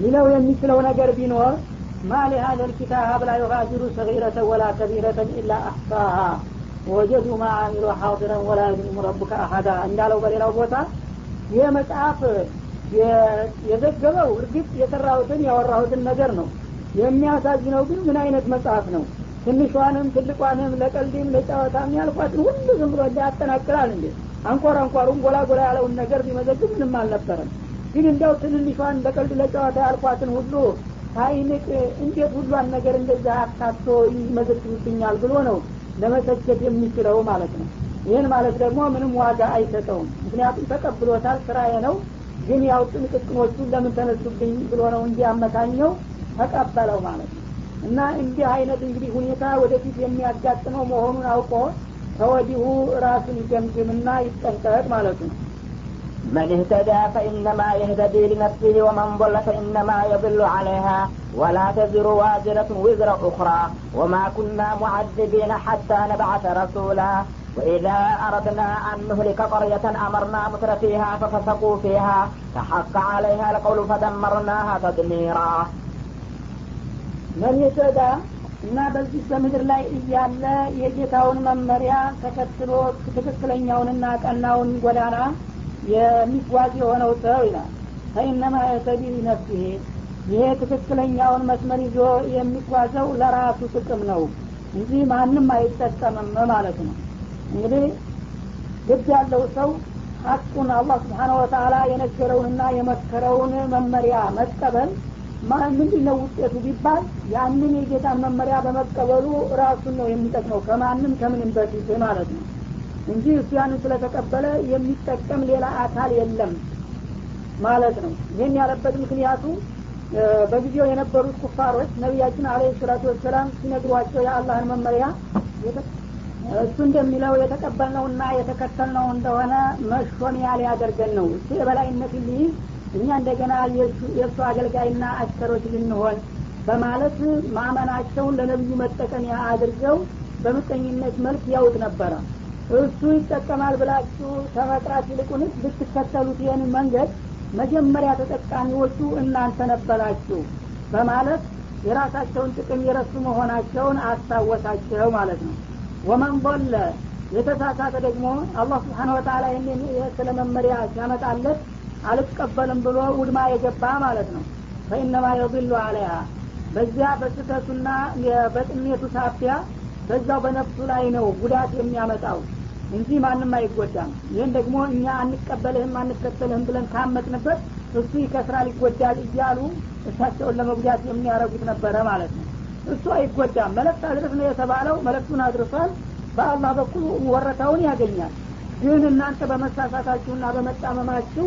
ሊለው የሚችለው ነገር ቢኖር ማ ሊሀዘ ልኪታብ ላ ዩጋዲሩ ሰጊረተ ወላ ከቢረተን ኢላ አሕሳሃ ወጀዱ ማ አሚሉ ሓዲረን ወላ የዝሊሙ ረቡከ አሀዳ እንዳለው በሌላው ቦታ ይህ መጽሐፍ የዘገበው እርግጥ የሰራሁትን ያወራሁትን ነገር ነው። የሚያሳዝነው ግን ምን አይነት መጽሐፍ ነው? ትንሿንም ትልቋንም ለቀልድም ለጨዋታም ያልኳትን ሁሉ ዝም ብሎ ያጠናቅራል እንዴ? አንኳር አንኳሩን ጎላ ጎላ ያለውን ነገር ቢመዘግብ ምንም አልነበረም ግን እንዲያው ትንንሿን ለቀልድ ለጨዋታ ያልኳትን ሁሉ ሳይንቅ እንዴት ሁሏን ነገር እንደዛ አካቶ ይመዘግብብኛል ብሎ ነው ለመሰቸት የሚችለው ማለት ነው። ይህን ማለት ደግሞ ምንም ዋጋ አይሰጠውም። ምክንያቱም ተቀብሎታል ስራዬ ነው። ግን ያው ጥንቅቅኖቹን ለምን ተነሱብኝ ብሎ ነው እንጂ አመካኘው ተቀበለው ማለት ነው። እና እንዲህ አይነት እንግዲህ ሁኔታ ወደፊት የሚያጋጥመው መሆኑን አውቆ ከወዲሁ ራሱን ይገምግምና ይጠንቀቅ ማለት ነው من اهتدى فإنما يهتدي لنفسه ومن ضل فإنما يضل عليها ولا تزر وازرة وزر أخرى وما كنا معذبين حتى نبعث رسولا وإذا أردنا أن نهلك قرية أمرنا متر فيها ففسقوا فيها فحق عليها القول فدمرناها تدميرا መን የተዳ እና በዚህ በምድር ላይ እያለ የጌታውን መመሪያ ተከትሎ ትክክለኛውንና ቀናውን ጎዳና የሚጓዝ የሆነው ሰው ይላል። ፈኢነማ የተዲ ነፍሲሄ ይሄ ትክክለኛውን መስመር ይዞ የሚጓዘው ለራሱ ጥቅም ነው እንጂ ማንም አይጠቀምም ማለት ነው። እንግዲህ ግድ ያለው ሰው ሀቁን አላህ ስብሓነ ወተላ የነገረውንና የመከረውን መመሪያ መቀበል ምንድን ነው ውጤቱ ቢባል ያንን የጌታን መመሪያ በመቀበሉ ራሱን ነው የሚጠቅመው ከማንም ከምንም በፊት ማለት ነው እንጂ እሱ ስለተቀበለ የሚጠቀም ሌላ አካል የለም ማለት ነው። ይህን ያለበት ምክንያቱ በጊዜው የነበሩት ኩፋሮች ነቢያችን አለ ሰላቱ ወሰላም ሲነግሯቸው የአላህን መመሪያ እሱ እንደሚለው የተቀበልነውና የተከተልነው እንደሆነ መሾሚያ ሊያደርገን ነው። እሱ የበላይነት ሊይዝ እኛ እንደገና የእሱ አገልጋይና አሽከሮች ልንሆን በማለት ማመናቸውን ለነቢዩ መጠቀሚያ አድርገው በምቀኝነት መልክ ያውት ነበረ እሱ ይጠቀማል ብላችሁ ከመጥራት ይልቁንስ ብትከተሉት ይህን መንገድ መጀመሪያ ተጠቃሚዎቹ እናንተ ነበራችሁ በማለት የራሳቸውን ጥቅም የረሱ መሆናቸውን አስታወሳቸው ማለት ነው። ወመን ضለ የተሳሳተ ደግሞ አላህ ስብሓን ወተላ ይህንን ስለ መመሪያ ሲያመጣለት አልቀበልም ብሎ ውድማ የገባ ማለት ነው። ፈኢነማ የضሉ አለያ በዚያ በስተቱና በጥሜቱ ሳፊያ በዛው በነፍሱ ላይ ነው ጉዳት የሚያመጣው እንጂ ማንም አይጎዳም። ይህን ደግሞ እኛ አንቀበልህም አንከተልህም ብለን ካመጥንበት እሱ ይከስራል ይጎዳል እያሉ እሳቸውን ለመጉዳት የሚያረጉት ነበረ ማለት ነው። እሱ አይጎዳም። መለክት አድርስ ነው የተባለው። መለክቱን አድርሷል። በአላህ በኩል ወረታውን ያገኛል። ግን እናንተ በመሳሳታችሁና በመጣመማችሁ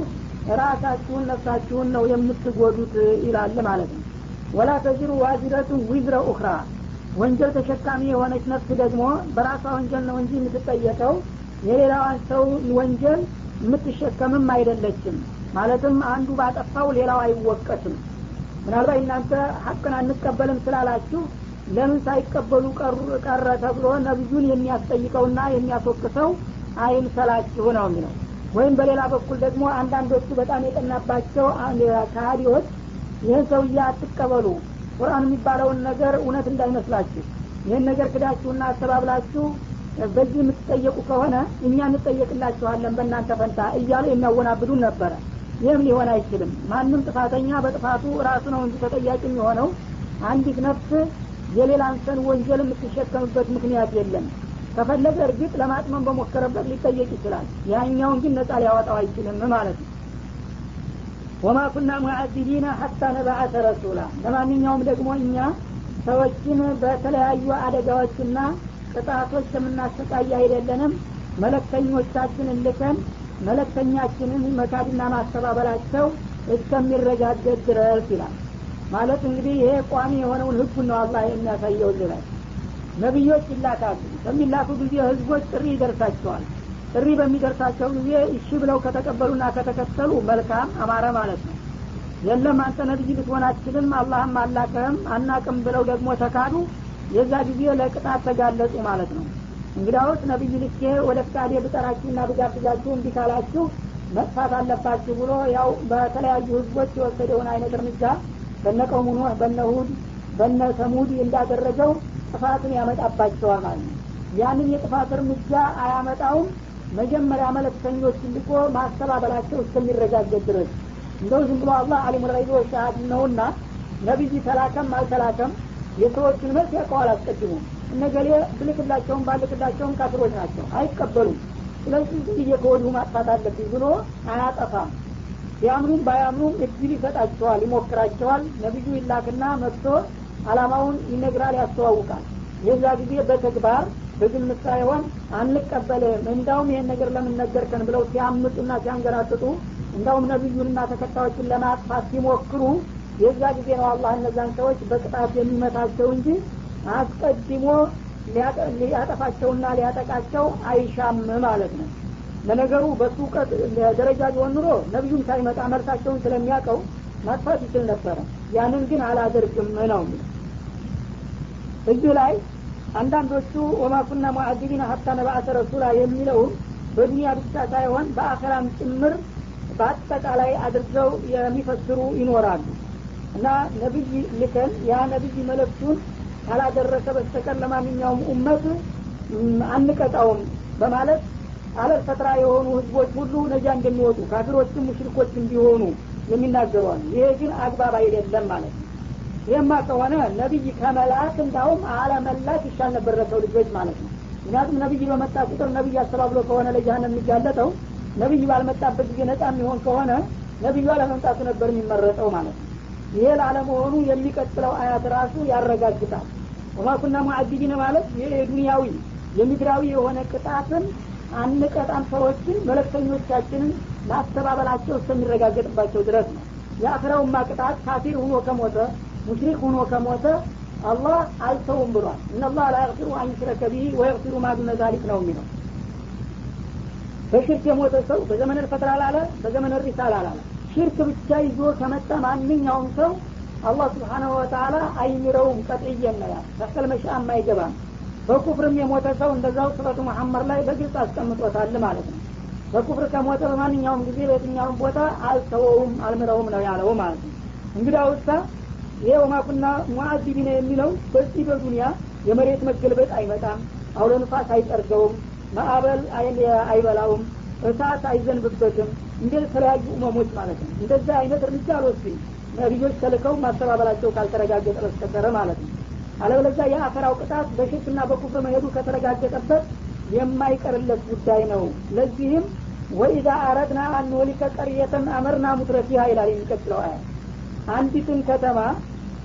ራሳችሁን ነፍሳችሁን ነው የምትጎዱት ይላል ማለት ነው። ወላ ተዚሩ ዋዚረቱን ዊዝረ ኡክራ ወንጀል ተሸካሚ የሆነች ነፍስ ደግሞ በራሷ ወንጀል ነው እንጂ የምትጠየቀው። የሌላዋን ሰው ወንጀል የምትሸከምም አይደለችም። ማለትም አንዱ ባጠፋው ሌላው አይወቀስም። ምናልባት እናንተ ሀቅን አንቀበልም ስላላችሁ ለምን ሳይቀበሉ ቀረ ተብሎ ነብዩን የሚያስጠይቀውና የሚያስወቅሰው አይምሰላችሁ ነው የሚለው። ወይም በሌላ በኩል ደግሞ አንዳንዶቹ በጣም የጠናባቸው ካህዲዎች ይህን ሰውዬ አትቀበሉ ቁርአን የሚባለውን ነገር እውነት እንዳይመስላችሁ ይህን ነገር ክዳችሁና አስተባብላችሁ በዚህ የምትጠየቁ ከሆነ እኛ እንጠየቅላችኋለን በእናንተ ፈንታ እያሉ የሚያወናብዱን ነበረ። ይህም ሊሆን አይችልም። ማንም ጥፋተኛ በጥፋቱ ራሱ ነው እንጂ ተጠያቂ የሚሆነው። አንዲት ነፍስ የሌላን ወንጀል የምትሸከምበት ምክንያት የለም። ከፈለገ እርግጥ ለማጥመን በሞከረበት ሊጠየቅ ይችላል። ያኛውን ግን ነጻ ሊያወጣው አይችልም ማለት ነው ወማ ኩና ሙዓዚቢና ሀታ ነባአተ ረሱላ። ለማንኛውም ደግሞ እኛ ሰዎችን በተለያዩ አደጋዎችና ቅጣቶች የምናሰቃይ አይደለንም። መለክተኞቻችንን ልከን መለክተኛችንን መካድና ማስተባበላቸው እስከሚረጋገጥ ድረስ ይላል። ማለት እንግዲህ ይሄ ቋሚ የሆነውን ህጉን ነው አላህ የሚያሳየው። ላይ ነቢዮች ይላካሉ። በሚላኩ ጊዜ ህዝቦች ጥሪ ይደርሳቸዋል ጥሪ በሚደርሳቸው ጊዜ እሺ ብለው ከተቀበሉና ከተከተሉ መልካም አማረ ማለት ነው። የለም አንተ ነቢይ ልትሆን አትችልም አላህም አላከህም አናቅም ብለው ደግሞ ተካዱ። የዛ ጊዜ ለቅጣት ተጋለጡ ማለት ነው። እንግዲያውስ ነቢይ ልኬ ወደ ፍቃዴ ብጠራችሁና ብጋብዛችሁ እንዲ ካላችሁ መጥፋት አለባችሁ ብሎ ያው በተለያዩ ህዝቦች የወሰደውን አይነት እርምጃ በነ ቀውሙ ኑህ በነ ሁድ በነ ተሙድ እንዳደረገው ጥፋትን ያመጣባቸዋል ማለት ነው። ያንን የጥፋት እርምጃ አያመጣውም መጀመሪያ መለክተኞች ልቆ ማስተባበላቸው እስከሚረጋገጥ ድረስ። እንደው ዝም ብሎ አላህ አሊሙ ልገይብ ወሸሃድ ነውና ነቢይ ተላከም አልተላከም የሰዎችን መልስ ያውቀዋል አስቀድሞ። እነገሌ ብልክላቸውም ባልክላቸውም ካፍሮች ናቸው አይቀበሉም። ስለዚህ ጊዜ ከወዲሁ ማጥፋት አለብኝ ብሎ አያጠፋም። ቢያምኑም ባያምኑም እድል ይሰጣቸዋል ይሞክራቸዋል። ነቢዩ ይላክና መጥቶ አላማውን ይነግራል ያስተዋውቃል። የዛ ጊዜ በተግባር በግምት ሳይሆን አንቀበልም እንዳውም ይሄን ነገር ለምን ነገርከን ብለው ሲያምጡና ሲያንገራጥጡ እንዳውም ነቢዩንና ተከታዮችን ለማጥፋት ሲሞክሩ የዛ ጊዜ ነው አላህ እነዛን ሰዎች በቅጣት የሚመታቸው እንጂ አስቀድሞ ሊያጠፋቸውና ሊያጠቃቸው አይሻም ማለት ነው። ለነገሩ በሱ እውቀት ደረጃ ቢሆን ኑሮ ነቢዩም ሳይመጣ መልሳቸውን ስለሚያውቀው ማጥፋት ይችል ነበረ። ያንን ግን አላደርግም ነው እዚህ ላይ አንዳንዶቹ ወማኩና ሙአዲቢን ሀታ ነባአተ ረሱላ የሚለውን በዱኒያ ብቻ ሳይሆን በአኸራም ጭምር በአጠቃላይ አድርገው የሚፈስሩ ይኖራሉ። እና ነቢይ ልከን ያ ነቢይ መለክቱን ካላደረሰ በስተቀር ለማንኛውም ኡመት አንቀጣውም በማለት አለር ፈጥራ የሆኑ ህዝቦች ሁሉ ነጃ እንደሚወጡ ካፊሮችም ሙሽሪኮች እንዲሆኑ የሚናገሯል ይሄ ግን አግባብ አይደለም ማለት ነው ይህማ ከሆነ ነቢይ ከመላክ እንዳውም አለመላክ ይሻል ነበር ለሰው ልጆች ማለት ነው። ምክንያቱም ነቢይ በመጣ ቁጥር ነቢይ አስተባብሎ ከሆነ ለጃሃንም የሚጋለጠው ነቢይ ባልመጣበት ጊዜ ነጻ የሚሆን ከሆነ ነቢዩ አለመምጣቱ ነበር የሚመረጠው ማለት ነው። ይሄ ላለመሆኑ የሚቀጥለው አያት ራሱ ያረጋግጣል። ወማኩና ሙአዲቢነ ማለት ይሄ የዱንያዊ የምድራዊ የሆነ ቅጣትን አንቀጣም ሰዎችን መለክተኞቻችንን ማስተባበላቸው እስከሚረጋገጥባቸው ድረስ ነው። የአክረውማ ቅጣት ካፊር ሁኖ ከሞተ ሙሽሪክ ሁኖ ከሞተ አላህ አልተውም ብሏል። እነላህ ላ የግፊሩ አን ዩሽረከ ቢሂ ወየግፊሩ ማ ዱነ ዛሊክ ነው የሚለው። በሽርክ የሞተ ሰው በዘመን ልፈትር አላለ በዘመን ሪሳል አላለ ሽርክ ብቻ ይዞ ከመጣ ማንኛውም ሰው አላህ ስብሓናሁ ወተላ አይምረውም ቀጥየን ነው ያል ተከል መሻም አይገባም። በኩፍርም የሞተ ሰው እንደዛው ሱረቱ መሐመድ ላይ በግልጽ አስቀምጦታል ማለት ነው። በኩፍር ከሞተ በማንኛውም ጊዜ በየትኛውም ቦታ አልተወውም አልምረውም ነው ያለው ማለት ነው። እንግዲህ አውሳ ይሄ ወማኩና ሙአዚቢነ የሚለው በዚህ በዱንያ የመሬት መገልበጥ አይመጣም አውሎ ንፋስ አይጠርገውም ማዕበል አይበላውም እሳት አይዘንብበትም እንደ ተለያዩ እመሞች ማለት ነው። እንደዛ አይነት እርምጃ አልወስድም። ነቢዮች ተልከው ማስተባበላቸው ካልተረጋገጠ በስተቀረ ማለት ነው። አለበለዚያ የአፈራው ቅጣት በሽርክና በኩፍር መሄዱ ከተረጋገጠበት የማይቀርለት ጉዳይ ነው። ለዚህም ወኢዛ አረድና አንወሊከ ቀርየተን አመርና ሙትረፊሃ ይላል የሚቀጥለው አያ። አንዲትን ከተማ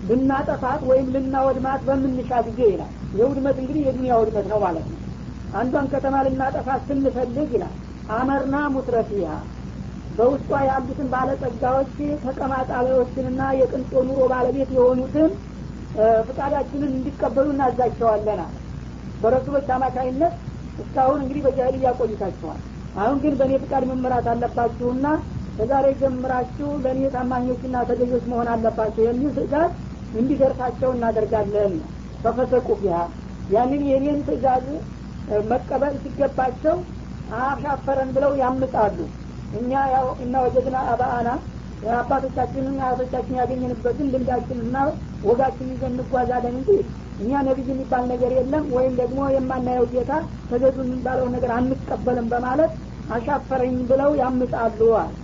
ልናጠፋት ወይም ልናወድማት በምንሻ ጊዜ ይላል። የውድመት እንግዲህ የዱኒያ ውድመት ነው ማለት ነው። አንዷን ከተማ ልናጠፋት ስንፈልግ ይላል አመርና ሙትረፊሃ በውስጧ ያሉትን ባለጸጋዎች ተቀማጣቢዎችንና የቅንጦ ኑሮ ባለቤት የሆኑትን ፍቃዳችንን እንዲቀበሉ እናዛቸዋለን አለ። በረሱሎች አማካይነት እስካሁን እንግዲህ በጃህልያ ቆይታችኋል አሁን ግን በእኔ ፍቃድ መመራት አለባችሁና ከዛሬ ጀምራችሁ ለእኔ ታማኞችና ተገዦች መሆን አለባቸው የሚል ትእዛዝ እንዲደርሳቸው እናደርጋለን። ተፈሰቁ ቢሃ ያንን የኔን ትእዛዝ መቀበል ሲገባቸው አሻፈረን ብለው ያምጣሉ። እኛ ያው እና ወጀድና አባአና አባቶቻችንን አያቶቻችን ያገኘንበትን ልምዳችንና ወጋችን ይዘን እንጓዛለን እንጂ እኛ ነቢይ የሚባል ነገር የለም ወይም ደግሞ የማናየው ጌታ ተገዙ የሚባለው ነገር አንቀበልም በማለት አሻፈረኝ ብለው ያምጣሉ። አለ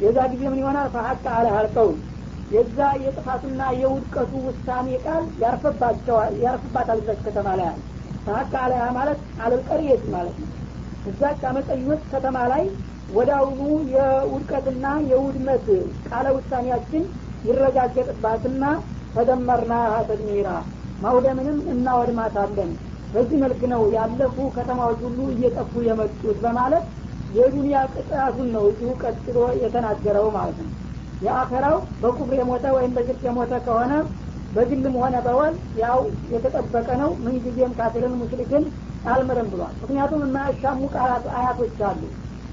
የዛ ጊዜ ምን ይሆናል? ፈሀቅ አለ አልቀውል የዛ የጥፋቱና የውድቀቱ ውሳኔ ቃል ያርፍባቸዋል ያርፍባታል እዛች ከተማ ላይ አለ ፈሀቅ አለ ማለት አለልቀርየት ማለት ነው። እዛች አመፀኞች ከተማ ላይ አሁኑ የውድቀትና የውድመት ቃለ ውሳኔያችን ይረጋገጥባትና ተደመርና ተድሚራ ማውደምንም እናወድማታለን። በዚህ መልክ ነው ያለፉ ከተማዎች ሁሉ እየጠፉ የመጡት በማለት የዱንያ ቅጣቱን ነው እዚሁ ቀጥሎ የተናገረው ማለት ነው የአኸራው በኩፍር የሞተ ወይም በሽርክ የሞተ ከሆነ በግልም ሆነ በወል ያው የተጠበቀ ነው። ምንጊዜም ካፊርን ሙሽሪክን አልምርም ብሏል። ምክንያቱም የማያሻሙ ቃላት አያቶች አሉ።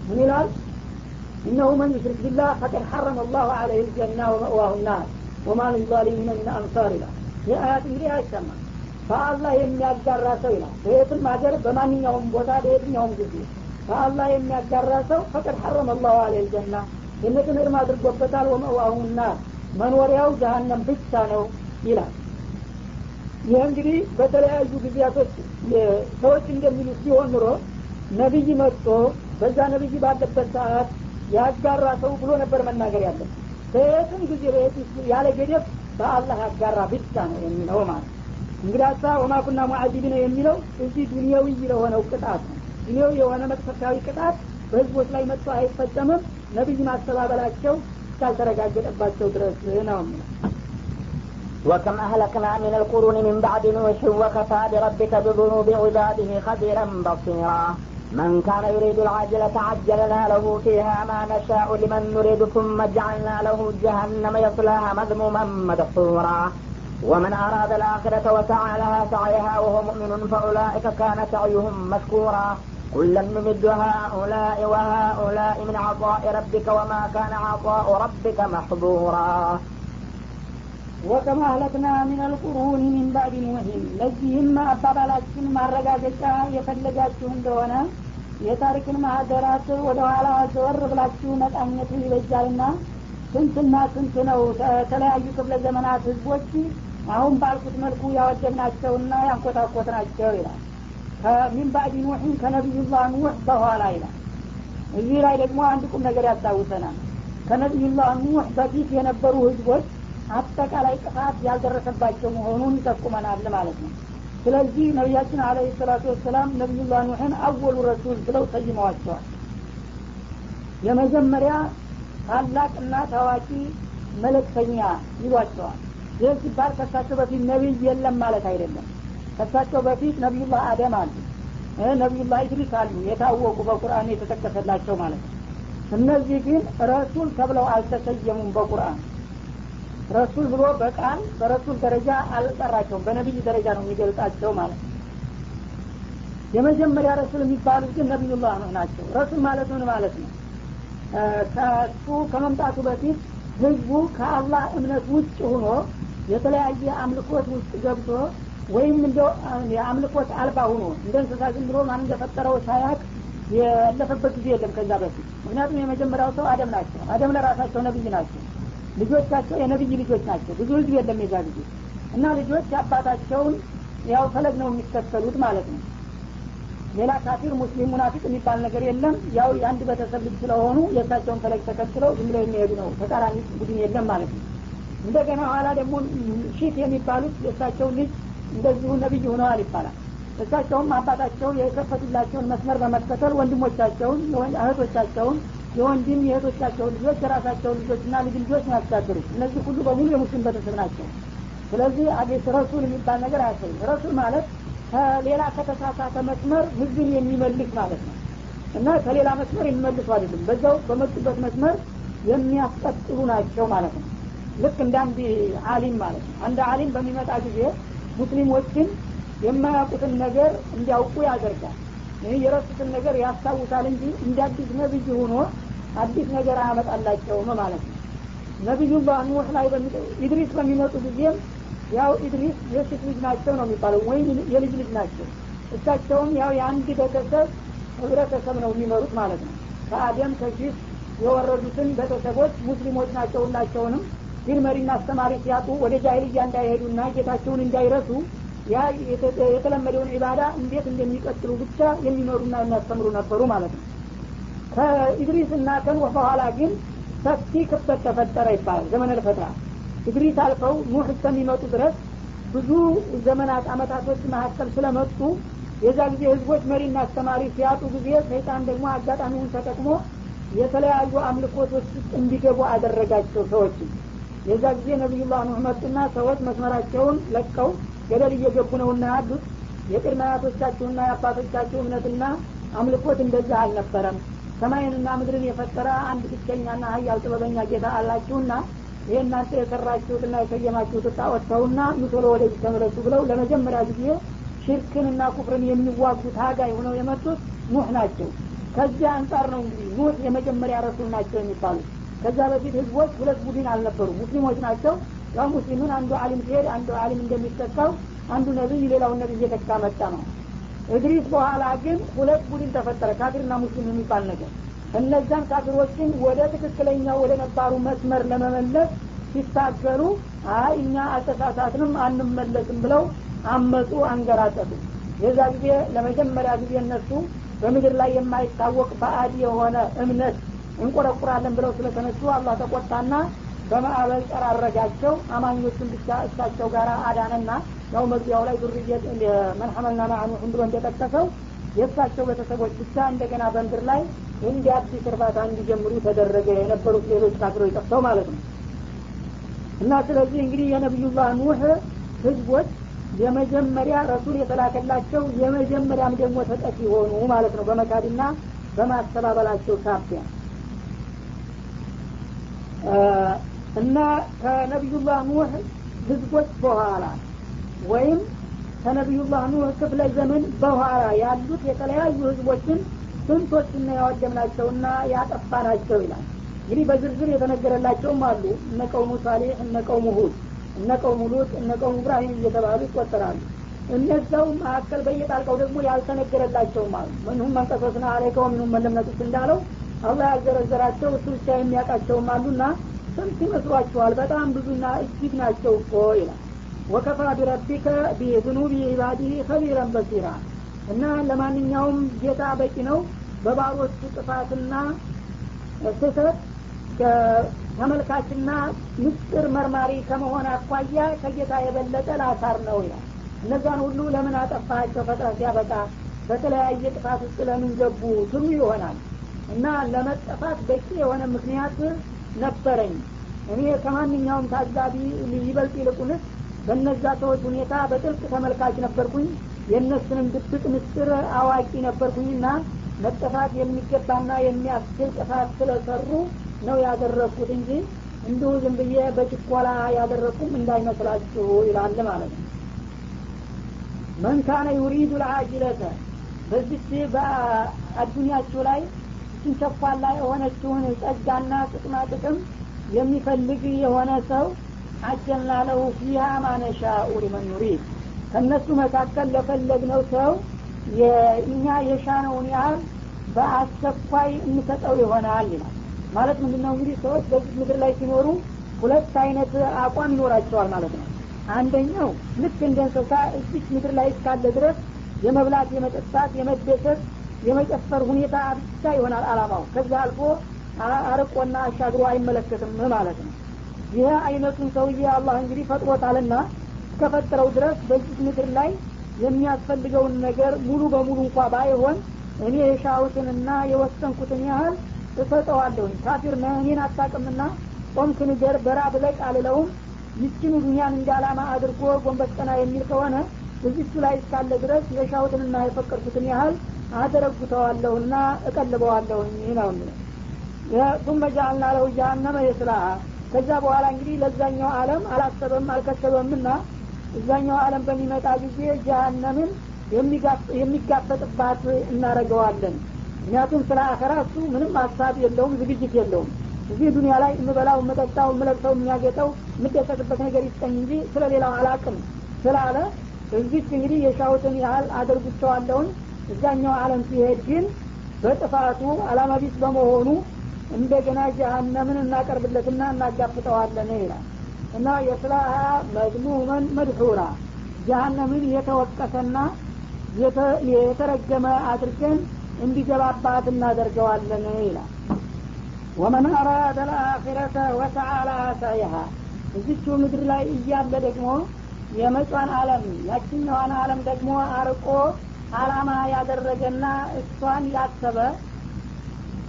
ምን ይላል? እነሁ መን ዩሽሪክ ቢላህ ፈቀድ ሐረመ አላሁ አለህ ልጀና ወመእዋሁ ናር ወማ ልዛሊሚነ ምን አንሳር ይላል። ይህ አያት እንግዲህ አይሰማም። በአላህ የሚያጋራ ሰው ይላል። በየትም ሀገር በማንኛውም ቦታ በየትኛውም ጊዜ በአላህ የሚያጋራ ሰው ፈቀድ ሐረመ አላሁ አለህ ልጀና ጀነትን እርም አድርጎበታል። ወመእዋሁ ናር መኖሪያው ጀሀነም ብቻ ነው ይላል። ይህ እንግዲህ በተለያዩ ጊዜያቶች ሰዎች እንደሚሉት ሲሆን ኑሮ ነቢይ መጥቶ በዛ ነቢይ ባለበት ሰዓት ያጋራ ሰው ብሎ ነበር መናገር ያለን በየትም ጊዜ በየት ያለ ገደብ በአላህ ያጋራ ብቻ ነው የሚለው ማለት እንግዳሳ ወማኩና ሙዓዚቢነ የሚለው። እዚህ ዱንያዊ ለሆነው ቅጣት ነው። ዱንያዊ የሆነ መቅሰፍታዊ ቅጣት በህዝቦች ላይ መጥቶ አይፈጸምም ነቢይ ማስተባበላቸው እስካልተረጋገጠባቸው ድረስ ነው የሚለው وكم أهلكنا من القرون من بعد نوح وكفى بربك بذنوب عباده خبيرا بصيرا من كان يريد العاجلة عجلنا له فيها ما نشاء لمن نريد ثم جعلنا له جهنم يصلاها مذموما مدحورا ومن أراد الآخرة وسعى لها سعيها وهو مؤمن فأولئك كان سعيهم مشكورا كلا نمد هؤلاء وهؤلاء من عطاء ربك وما كان عطاء ربك محظورا ወከማ አህለክና ሚን አልቁሩን ሚን ባዕድ ኑህም ለዚህም አባባላችን ማረጋገጫ የፈለጋችሁ እንደሆነ የታሪክን ማህደራት ወደ ኋላ ዘወር ብላችሁ መቃኘቱ ይበጃልና ስንትና ስንት ነው የተለያዩ ክፍለ ዘመናት ህዝቦች አሁን ባልኩት መልኩ ያወደብናቸውና ያንኮታኮትናቸው ይላል ከሚን ባዕድ ኑሕን ከነቢዩላህ ኑሕ በኋላ ይላል። እዚህ ላይ ደግሞ አንድ ቁም ነገር ያስታውሰናል። ከነቢዩላህ ኑሕ በፊት የነበሩ ህዝቦች አጠቃላይ ጥፋት ያልደረሰባቸው መሆኑን ይጠቁመናል ማለት ነው። ስለዚህ ነቢያችን አለ ሰላቱ ወሰላም ነቢዩላህ ኑሕን አወሉ ረሱል ብለው ሰይመዋቸዋል። የመጀመሪያ ታላቅና ታዋቂ መለክተኛ ይሏቸዋል። ይህ ሲባል ከሳቸው በፊት ነቢይ የለም ማለት አይደለም ከሳቸው በፊት ነቢዩላህ አደም አሉ። ነቢዩላህ ኢድሪስ አሉ። የታወቁ በቁርአን የተጠቀሰላቸው ማለት ነው። እነዚህ ግን ረሱል ተብለው አልተሰየሙም በቁርአን። ረሱል ብሎ በቃል በረሱል ደረጃ አልጠራቸውም። በነቢይ ደረጃ ነው የሚገልጻቸው ማለት ነው። የመጀመሪያ ረሱል የሚባሉት ግን ነቢዩላህ ናቸው። ረሱል ማለት ምን ማለት ነው? ከሱ ከመምጣቱ በፊት ህዝቡ ከአላህ እምነት ውጭ ሆኖ የተለያየ አምልኮት ውስጥ ገብቶ ወይም እንደ የአምልኮት አልባ ሆኖ እንደ እንስሳ ዝም ብሎ ማን እንደፈጠረው ሳያቅ ያለፈበት ጊዜ የለም ከዛ በፊት። ምክንያቱም የመጀመሪያው ሰው አደም ናቸው። አደም ለራሳቸው ነብይ ናቸው። ልጆቻቸው የነብይ ልጆች ናቸው። ብዙ ህዝብ የለም የዛ ጊዜ። እና ልጆች አባታቸውን ያው ፈለግ ነው የሚከተሉት ማለት ነው። ሌላ ካፊር ሙስሊም ሙናፊቅ የሚባል ነገር የለም። ያው የአንድ ቤተሰብ ልጅ ስለሆኑ የእሳቸውን ፈለግ ተከትለው ዝም ብለው የሚሄዱ ነው። ተቃራኒ ቡድን የለም ማለት ነው። እንደገና ኋላ ደግሞ ሺት የሚባሉት የእሳቸው ልጅ እንደዚሁ ነቢይ ሆነዋል ይባላል። እሳቸውም አባታቸውን የከፈቱላቸውን መስመር በመከተል ወንድሞቻቸውን እህቶቻቸውን የወንድም የእህቶቻቸውን ልጆች የራሳቸውን ልጆችና ልጅ ልጆች ነው ያስተዳድሩት እነዚህ ሁሉ በሙሉ የሙስሊም ቤተሰብ ናቸው። ስለዚህ አቤት ረሱል የሚባል ነገር አያሰኝም ረሱል ማለት ከሌላ ከተሳሳተ መስመር ህዝብን የሚመልስ ማለት ነው እና ከሌላ መስመር የሚመልሱ አይደለም በዛው በመጡበት መስመር የሚያስቀጥሉ ናቸው ማለት ነው። ልክ እንደ አንድ አሊም ማለት ነው። አንድ አሊም በሚመጣ ጊዜ ሙስሊሞችን የማያውቁትን ነገር እንዲያውቁ ያደርጋል። ይህ የረሱትን ነገር ያስታውሳል እንጂ እንደ አዲስ ነብይ ሆኖ አዲስ ነገር አያመጣላቸውም ማለት ነው። ነቢዩላህ ኑህ ላይ ኢድሪስ በሚመጡ ጊዜም ያው ኢድሪስ የሴት ልጅ ናቸው ነው የሚባለው ወይም የልጅ ልጅ ናቸው። እሳቸውም ያው የአንድ ቤተሰብ ህብረተሰብ ነው የሚመሩት ማለት ነው። ከአደም ከሺት የወረዱትን ቤተሰቦች ሙስሊሞች ናቸው ሁላቸውንም ግን መሪና አስተማሪ ሲያጡ ወደ ጃይልያ እንዳይሄዱና ጌታቸውን እንዳይረሱ ያ የተለመደውን ዒባዳ እንዴት እንደሚቀጥሉ ብቻ የሚመሩና የሚያስተምሩ ነበሩ ማለት ነው። ከኢድሪስ እና ከኑህ በኋላ ግን ሰፊ ክፍተት ተፈጠረ ይባላል። ዘመነ ልፈትራ ኢድሪስ አልፈው ኑህ እስከሚመጡ ድረስ ብዙ ዘመናት አመታቶች መካከል ስለመጡ የዛ ጊዜ ህዝቦች መሪና አስተማሪ ሲያጡ ጊዜ ሰይጣን ደግሞ አጋጣሚውን ተጠቅሞ የተለያዩ አምልኮቶች ውስጥ እንዲገቡ አደረጋቸው ሰዎችን የዛ ጊዜ ነቢዩላህ ኑህ መጡና ሰዎች መስመራቸውን ለቀው ገደል እየገቡ ነውና ያሉት የቅድመ አያቶቻችሁና የአባቶቻችሁ እምነትና አምልኮት እንደዛ አልነበረም። ሰማይንና ምድርን የፈጠረ አንድ ብቸኛና ሀያል ጥበበኛ ጌታ አላችሁና ይህ እናንተ የሰራችሁትና የሰየማችሁት ጣዖተውና ኑቶሎ ወደዚህ ተመለሱ ብለው ለመጀመሪያ ጊዜ ሽርክንና ኩፍርን የሚዋጉ ታጋይ ሆነው የመጡት ኑህ ናቸው። ከዚያ አንጻር ነው እንግዲህ ኑህ የመጀመሪያ ረሱል ናቸው የሚባሉት ከዛ በፊት ህዝቦች ሁለት ቡድን አልነበሩ ሙስሊሞች ናቸው። ያው ሙስሊሙን አንዱ አሊም ሲሄድ አንዱ አሊም እንደሚተካው አንዱ ነቢይ ሌላውን ነቢይ እየተካ መጣ ነው። እድሪስ በኋላ ግን ሁለት ቡድን ተፈጠረ ካፊርና ሙስሊም የሚባል ነገር። እነዛን ካፊሮችን ወደ ትክክለኛው ወደ ነባሩ መስመር ለመመለስ ሲታገሉ አይ እኛ አልተሳሳትንም አንመለስም ብለው አመፁ አንገራጠጡ። የዛ ጊዜ ለመጀመሪያ ጊዜ እነሱ በምድር ላይ የማይታወቅ ባዕድ የሆነ እምነት እንቆረቁራለን ብለው ስለተነሱ አላህ ተቆጣና በማዕበል ጠራረጋቸው። አማኞችን ብቻ እሳቸው ጋር አዳነና ያው መግቢያው ላይ ዱርየት መንሐመልና ማዕኑሑን ብሎ እንደጠቀሰው የእሳቸው ቤተሰቦች ብቻ እንደገና በምድር ላይ እንዲ አዲስ እርባታ እንዲጀምሩ ተደረገ የነበሩት ሌሎች ካፍሮች ጠፍተው ማለት ነው። እና ስለዚህ እንግዲህ የነቢዩላህ ኑህ ህዝቦች የመጀመሪያ ረሱል የተላከላቸው የመጀመሪያም ደግሞ ተጠቂ ሆኑ ማለት ነው። በመካድና በማስተባበላቸው ሳቢያ እና ከነቢዩላህ ኑህ ህዝቦች በኋላ ወይም ከነቢዩላህ ኑህ ክፍለ ዘመን በኋላ ያሉት የተለያዩ ህዝቦችን ስንቶችና ያወደምናቸውና ያጠፋናቸው ይላል። እንግዲህ በዝርዝር የተነገረላቸውም አሉ። እነ ቀውሙ ሳሌሕ እነ ቀውሙ ሁድ እነ ቀውሙ ሉጥ እነ ቀውሙ እብራሂም እየተባሉ ይቆጠራሉ። እነዛው መካከል በየጣልቀው ደግሞ ያልተነገረላቸውም አሉ። ምንሁም መንቀሶስና አለይከ ወምንሁም መለምነጡት እንዳለው አላህ ያዘረዘራቸው እሱ ብቻ የሚያውቃቸውም አሉና ስንት ይመስሏችኋል? በጣም ብዙና እጅግ ናቸው እኮ ይላል። ወከፋ ቢረቢከ ቢዝኑቢ ዒባዲህ ከቢረን በሲራ። እና ለማንኛውም ጌታ በቂ ነው። በባሮቹ ጥፋትና ስህተት ተመልካችና ምስጢር መርማሪ ከመሆን አኳያ ከጌታ የበለጠ ላሳር ነው ይላል። እነዛን ሁሉ ለምን አጠፋቸው? ፈጥረ ሲያበቃ በተለያየ ጥፋት ውስጥ ለምን ገቡ? ትሉ ይሆናል እና ለመጠፋት በቂ የሆነ ምክንያት ነበረኝ። እኔ ከማንኛውም ታዛቢ ይበልጥ ይልቁንስ በነዛ ሰዎች ሁኔታ በጥልቅ ተመልካች ነበርኩኝ። የእነሱንም ድብቅ ምስጢር አዋቂ ነበርኩኝና መጠፋት የሚገባና የሚያስችል ጥፋት ስለሰሩ ነው ያደረግኩት እንጂ እንዲሁ ዝም ብዬ በችኮላ ያደረግኩም እንዳይመስላችሁ ይላል ማለት ነው። መን ካነ ዩሪዱ ልአጅለተ በዚች በአዱኒያችሁ ላይ እችን ቸኳላ የሆነችውን ጸጋና ጥቅማ ጥቅም የሚፈልግ የሆነ ሰው አጀልና ለሁ ፊሃ ማነሻኡ ሊመን ዩሪድ ከእነሱ መካከል ለፈለግነው ሰው እኛ የሻነውን ያህል በአስቸኳይ እንሰጠው ይሆናል ይላል። ማለት ምንድን ነው እንግዲህ ሰዎች በዚህ ምድር ላይ ሲኖሩ ሁለት አይነት አቋም ይኖራቸዋል ማለት ነው። አንደኛው ልክ እንደ እንስሳ እዚች ምድር ላይ እስካለ ድረስ የመብላት የመጠጣት የመደሰት የመጨፈር ሁኔታ ብቻ ይሆናል አላማው ከዛ አልፎ አርቆና አሻግሮ አይመለከትም ማለት ነው። ይህ አይነቱን ሰውዬ አላህ እንግዲህ ፈጥሮታልና እስከፈጠረው ድረስ በዚህ ምድር ላይ የሚያስፈልገውን ነገር ሙሉ በሙሉ እንኳ ባይሆን እኔ የሻሁትንና የወሰንኩትን ያህል እሰጠዋለሁኝ። ካፊር ነህ እኔን አታቅምና ጾምክ ንገር በራብ ለቅ አልለውም። ይችን ዱኒያን እንደ አላማ አድርጎ ጎንበስ የሚል ከሆነ እዚቹ ላይ እስካለ ድረስ የሻሁትንና የፈቀድኩትን ያህል አደረጉተዋለሁና እቀልበዋለሁኝ ነው ቱመ ጃአልና ለሁ ጃሃነመ የስላሃ ከዛ በኋላ እንግዲህ ለዛኛው አለም አላሰበም አልከሰበምና እዛኛው አለም በሚመጣ ጊዜ ጃሃነምን የሚጋፈጥባት እናረገዋለን ምክንያቱም ስለ አኸራ እሱ ምንም ሀሳብ የለውም ዝግጅት የለውም። እዚህ ዱኒያ ላይ የምበላው የምጠጣው የምለብሰው የሚያጌጠው የምደሰትበት ነገር ይስጠኝ እንጂ ስለ ሌላው አላቅም ስላለ እዚች እንግዲህ የሻሁትን ያህል አደርጉቸዋለሁኝ እዛኛው አለም ሲሄድ ግን በጥፋቱ አላማ ቢስ በመሆኑ እንደገና ጀሀነምን እናቀርብለትና እናጋፍጠዋለን ይላል። እና የስላሀ መዝሙመን መድሑራ ጀሀነምን የተወቀሰና የተረገመ አድርገን እንዲገባባት እናደርገዋለን ይላል። ወመን አራደ ልአኪረተ ወተዓላ ሳይሃ እዚቹ ምድር ላይ እያለ ደግሞ የመጯን አለም ያችኛዋን አለም ደግሞ አርቆ አላማ ያደረገና እሷን ያሰበ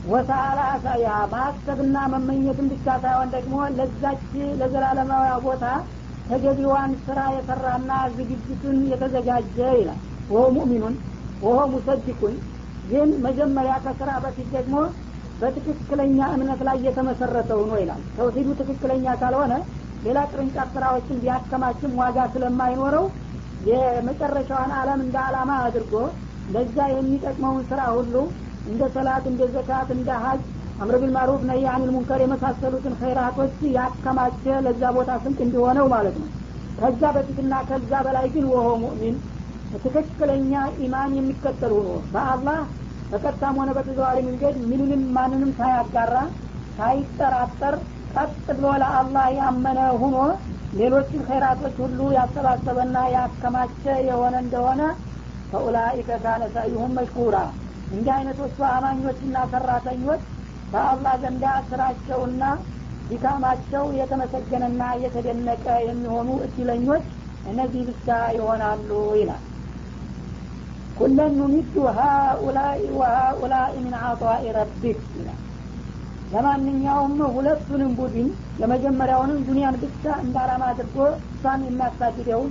ወተአላ አሳያ ማሰብና መመኘትን ብቻ ሳይሆን ደግሞ ለዛች ለዘላለማዊ ቦታ ተገቢዋን ስራ የሰራና ዝግጅቱን የተዘጋጀ ይላል። ወሆ ሙእሚኑን ወሆ ሙሰዲቁን። ግን መጀመሪያ ከስራ በፊት ደግሞ በትክክለኛ እምነት ላይ የተመሰረተው ነው ይላል። ተውሂዱ ትክክለኛ ካልሆነ ሌላ ቅርንጫፍ ስራዎችን ቢያከማችም ዋጋ ስለማይኖረው የመጨረሻዋን አለም እንደ አላማ አድርጎ ለዛ የሚጠቅመውን ስራ ሁሉ እንደ ሰላት እንደ ዘካት እንደ ሀጅ አምር ቢልማሩፍ ነይ አኒል ሙንከር የመሳሰሉትን ኸይራቶች ያከማቸ ለዛ ቦታ ስንቅ እንዲሆነው ማለት ነው። ከዛ በፊትና ከዛ በላይ ግን ወሆ ሙእሚን ትክክለኛ ኢማን የሚከተል ሆኖ በአላህ በቀጥታም ሆነ በተዘዋሪ መንገድ ምንንም ማንንም ሳያጋራ ሳይጠራጠር ቀጥ ብሎ ለአላህ ያመነ ሁኖ ሌሎችን ኸይራቶች ሁሉ ያሰባሰበና ያከማቸ የሆነ እንደሆነ ፈኡላኢከ ካነ ሰዩሁም መሽኩራ። እንዲህ አይነቶቹ አማኞችና ሰራተኞች በአላህ ዘንዳ ስራቸውና ድካማቸው የተመሰገነና የተደነቀ የሚሆኑ እድለኞች እነዚህ ብቻ ይሆናሉ ይላል። ኩለን ኑሚዱ ሀኡላኢ ወሀኡላኢ ምን አጣኢ ረቢክ ይላል ለማንኛውም ሁለቱንም ቡድን የመጀመሪያውንም ዱንያን ብቻ እንደ አላማ አድርጎ እሷን የሚያሳድደውን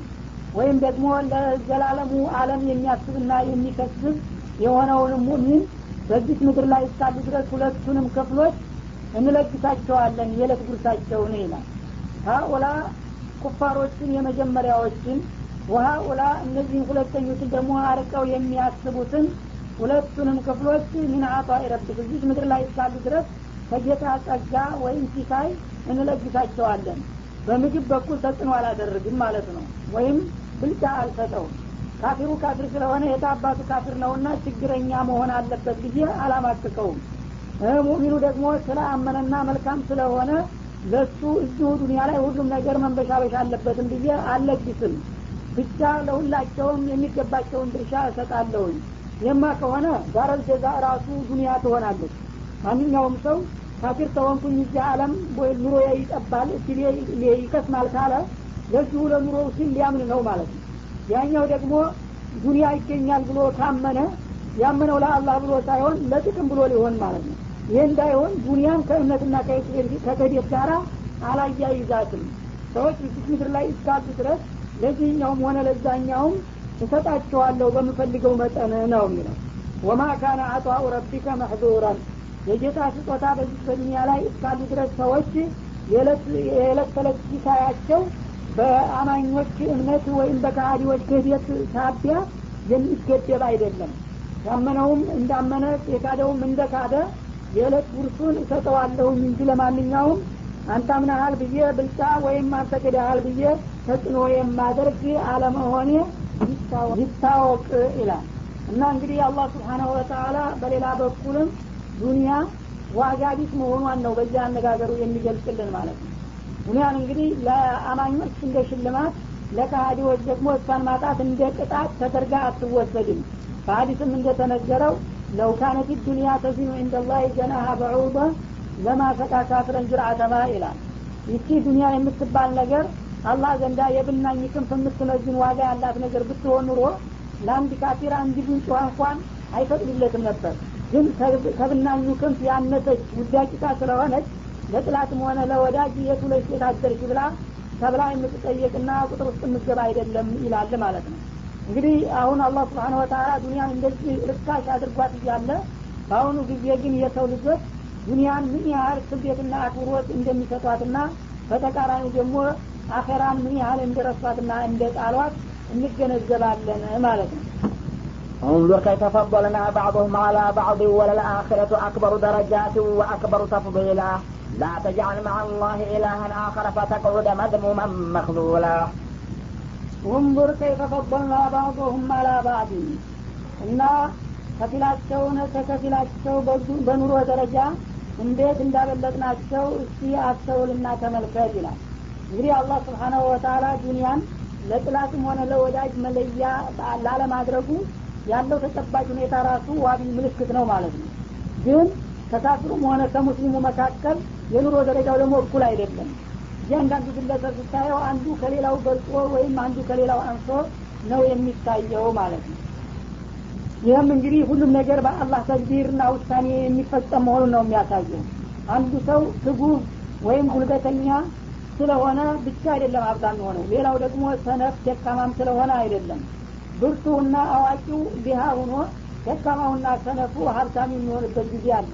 ወይም ደግሞ ለዘላለሙ አለም የሚያስብና የሚከስብ የሆነውንም ሙሚን በዚህ ምድር ላይ እስካሉ ድረስ ሁለቱንም ክፍሎች እንለግሳቸዋለን የዕለት ጉርሳቸውን ይላል። ሀኡላ ኩፋሮችን የመጀመሪያዎችን ወሀኡላ እነዚህን ሁለተኞችን ደግሞ አርቀው የሚያስቡትን ሁለቱንም ክፍሎች ምን አጣ ረብክ ምድር ላይ እስካሉ ድረስ ከጌታ ጸጋ ወይም ሲሳይ እንለግሳቸዋለን። በምግብ በኩል ተጽዕኖ አላደርግም ማለት ነው። ወይም ብልጫ አልሰጠውም። ካፊሩ ካፊር ስለሆነ የታባቱ ካፊር ነውና ችግረኛ መሆን አለበት ብዬ አላማቅቀውም። ሙሚኑ ደግሞ ስለ አመነና መልካም ስለሆነ ለሱ እዚሁ ዱኒያ ላይ ሁሉም ነገር መንበሻበሻ አለበትም ብዬ አልለግስም። ብቻ ለሁላቸውም የሚገባቸውን ድርሻ እሰጣለሁኝ። የማ ከሆነ ዳረል ጀዛ ራሱ ዱኒያ ትሆናለች ማንኛውም ሰው ካፊር ተሆንኩኝ እዚህ አለም ኑሮ ይጠባል እድሌ ይከስማል ካለ ለዚሁ ለኑሮ ሲል ሊያምን ነው ማለት ነው። ያኛው ደግሞ ዱኒያ ይገኛል ብሎ ካመነ ያመነው ለአላህ ብሎ ሳይሆን ለጥቅም ብሎ ሊሆን ማለት ነው። ይህ እንዳይሆን ዱኒያን ከእምነትና ከክህደት ጋራ አላያይዛትም። ሰዎች እዚህ ምድር ላይ እስካሉ ድረስ ለዚህኛውም ሆነ ለዛኛውም እሰጣቸዋለሁ በምፈልገው መጠን ነው የሚለው። ወማ ካነ አጧኡ ረቢከ መሕዙራን የጌታ ስጦታ በዚህ በዱኒያ ላይ እስካሉ ድረስ ሰዎች የዕለት ተዕለት ሲሳያቸው በአማኞች እምነት ወይም በካሃዲዎች ክህደት ሳቢያ የሚገደብ አይደለም። ያመነውም እንዳመነ የካደውም እንደ ካደ የዕለት ጉርሱን እሰጠዋለሁኝ እንጂ ለማንኛውም አንተ ብዬ ብልጫ ወይም አንተ ክደሃል ብዬ ተጽዕኖ የማደርግ አለመሆኔ ይታወቅ ይላል። እና እንግዲህ አላህ ስብሓናሁ ወተአላ በሌላ በኩልም ዱኒያ ዋጋ ቢስ መሆኗን ነው በዚህ አነጋገሩ የሚገልጽልን ማለት ነው። ዱኒያን እንግዲህ ለአማኞች እንደ ሽልማት ለካሃዲዎች ደግሞ እሷን ማጣት እንደ ቅጣት ተደርጋ አትወሰድም። በሀዲስም እንደተነገረው ለው ካነት ዱኒያ ተዚኑ እንደላህ ጀናሀ በዑበ ለማ ሰቃ ጅርአተማ ይላል። ይቺ ዱኒያ የምትባል ነገር አላህ ዘንዳ የብናኝ ክንፍ የምትመዝን ዋጋ ያላት ነገር ብትሆን ኑሮ ለአንድ ካፊር አንድ ጉንጭ እንኳን አይፈቅድለትም ነበር ግን ከብናኙ ክንፍ ያነሰች ውዳቂቃ ስለሆነች ለጥላትም ሆነ ለወዳጅ የቱ ላይ ብላ ተብላ የምትጠየቅና ቁጥር ውስጥ የምትገባ አይደለም ይላል ማለት ነው። እንግዲህ አሁን አላህ ስብሓን ወተላ ዱኒያን እንደዚህ ርካሽ አድርጓት እያለ በአሁኑ ጊዜ ግን የሰው ልጆች ዱኒያን ምን ያህል ክብደትና አክብሮት እንደሚሰጧትና በተቃራኒ ደግሞ አኸራን ምን ያህል እንደረሷትና እንደ ጣሏት እንገነዘባለን ማለት ነው انظر كيف فضلنا بعضهم على بعض وللآخرة أكبر درجات وأكبر تفضيلا لا تجعل مع الله إلها آخر فتقعد مذموما مخذولا انظر كيف فضلنا بعضهم على بعض እና ከፊላቸውን ከከፊላቸው በኑሮ ደረጃ እንዴት እንዳበለጥናቸው እስቲ አስተውልና ተመልከት ይላል እንግዲህ አላህ ስብሓናሁ ወተላ ዱኒያን ለጥላትም ሆነ ለወዳጅ መለያ ላለማድረጉ ያለው ተጨባጭ ሁኔታ ራሱ ዋቢ ምልክት ነው ማለት ነው። ግን ከካፍሩም ሆነ ከሙስሊሙ መካከል የኑሮ ደረጃው ደግሞ እኩል አይደለም። እያንዳንዱ ግለሰብ ስታየው አንዱ ከሌላው በልጦ ወይም አንዱ ከሌላው አንሶ ነው የሚታየው ማለት ነው። ይህም እንግዲህ ሁሉም ነገር በአላህ ተግቢርና ውሳኔ የሚፈጸም መሆኑን ነው የሚያሳየው። አንዱ ሰው ትጉህ ወይም ጉልበተኛ ስለሆነ ብቻ አይደለም ሀብታም የሆነው ሌላው ደግሞ ሰነፍ ደካማም ስለሆነ አይደለም ብርቱና አዋቂው ድሃ ሆኖ ደካማውና ሰነፉ ሀብታም የሚሆንበት ጊዜ አለ።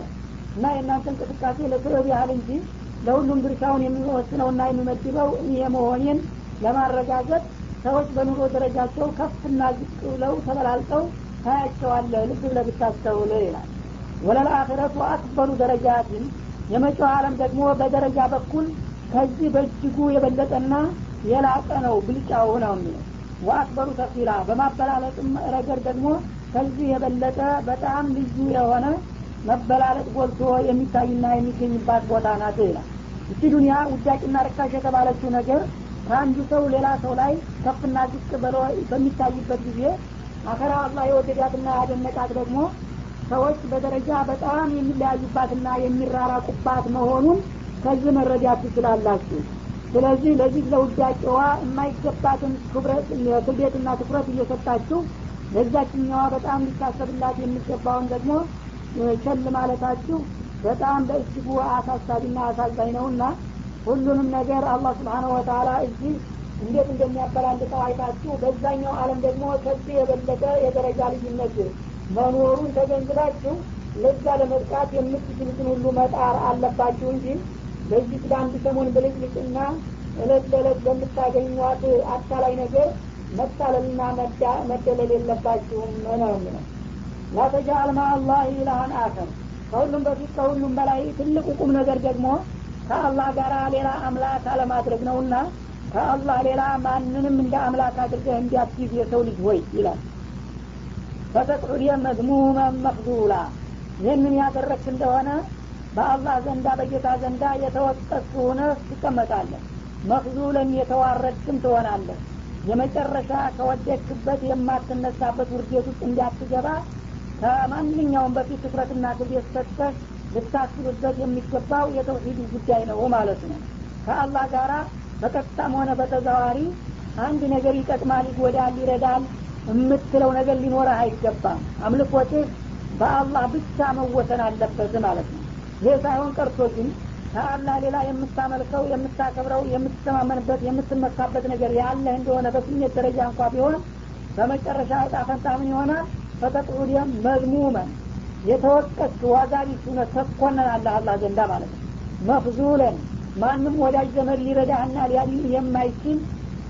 እና የእናንተ እንቅስቃሴ ለስበብ ያህል እንጂ ለሁሉም ድርሻውን የሚወስነውና የሚመድበው እኔ መሆኔን ለማረጋገጥ ሰዎች በኑሮ ደረጃቸው ከፍና ዝቅ ብለው ተበላልጠው ታያቸዋለህ። ልብ ብለህ ብታስተውል ይላል። ወለልአክረቱ አክበሩ ደረጃትን። የመጪው አለም ደግሞ በደረጃ በኩል ከዚህ በእጅጉ የበለጠና የላቀ ነው። ብልጫው ነው የሚለው ወአክበሩ ተፊላ በማበላለጥም ረገድ ደግሞ ከዚህ የበለጠ በጣም ልዩ የሆነ መበላለጥ ጎልቶ የሚታይና የሚገኝባት ቦታ ናት ይላል። እቺ ዱኒያ ውዳቂና ርካሽ የተባለችው ነገር ከአንዱ ሰው ሌላ ሰው ላይ ከፍና ዝቅ ብሎ በሚታይበት ጊዜ አኸራ አላህ የወደዳትና ያደነቃት ደግሞ ሰዎች በደረጃ በጣም የሚለያዩባትና የሚራራቁባት መሆኑን ከዚህ መረዳት ትችላላችሁ ስለዚህ ለዚህ ለውዳቄዋ የማይገባትን ክብደትና ትኩረት እየሰጣችሁ ለዛችኛዋ በጣም ሊታሰብላት የሚገባውን ደግሞ ቸል ማለታችሁ በጣም በእጅጉ አሳሳቢና አሳዛኝ ነውና ሁሉንም ነገር አላህ ስብሓነ ወተላ እዚህ እንዴት እንደሚያበላልጠው አይታችሁ በዛኛው አለም ደግሞ ከዚህ የበለጠ የደረጃ ልዩነት መኖሩን ተገንዝባችሁ ለዛ ለመጥቃት የምትችሉትን ሁሉ መጣር አለባችሁ እንጂ በዚህ ለአንድ ሰሞን ብልጭልጭና እለት ለእለት በምታገኟት አታላይ ነገር መታለልና መደለል የለባችሁም ነው የሚለው። ላተጃአል ማ አላህ ኢላሃን አከር ከሁሉም በፊት ከሁሉም በላይ ትልቁ ቁም ነገር ደግሞ ከአላህ ጋር ሌላ አምላክ አለማድረግ ነውና ከአላህ ሌላ ማንንም እንደ አምላክ አድርገህ እንዲያስይዝ የሰው ልጅ ሆይ ይላል። ፈተቅዑድ መዝሙመን መክዙላ ይህንን ያደረግክ እንደሆነ በአላህ ዘንዳ በጌታ ዘንዳ የተወቀስ ሆነ ትቀመጣለህ። መክዙለን የተዋረድክም ትሆናለህ። የመጨረሻ ከወደክበት የማትነሳበት ውርዴት ውስጥ እንዲያትገባ ከማንኛውም በፊት ትኩረትና ክብደት ሰጥተህ ልታስብበት የሚገባው የተውሂድ ጉዳይ ነው ማለት ነው። ከአላህ ጋራ በቀጥታም ሆነ በተዘዋሪ አንድ ነገር ይጠቅማል ይጎዳል ይረዳል የምትለው ነገር ሊኖረህ አይገባም። አምልኮትህ በአላህ ብቻ መወሰን አለበት ማለት ነው ይህ ሳይሆን ቀርቶ ግን ከአላህ ሌላ የምታመልከው የምታከብረው የምትተማመንበት የምትመካበት ነገር ያለህ እንደሆነ በስሜት ደረጃ እንኳ ቢሆን በመጨረሻ እጣ ፈንታ ምን ይሆናል? ፈተቅዑድየም መዝሙመን የተወቀስ ዋጋ ቢስ ሁነ ተኮነናለህ አላህ ዘንዳ ማለት ነው። መፍዙለን። ማንም ወዳጅ ዘመድ ሊረዳህና ሊያድን የማይችል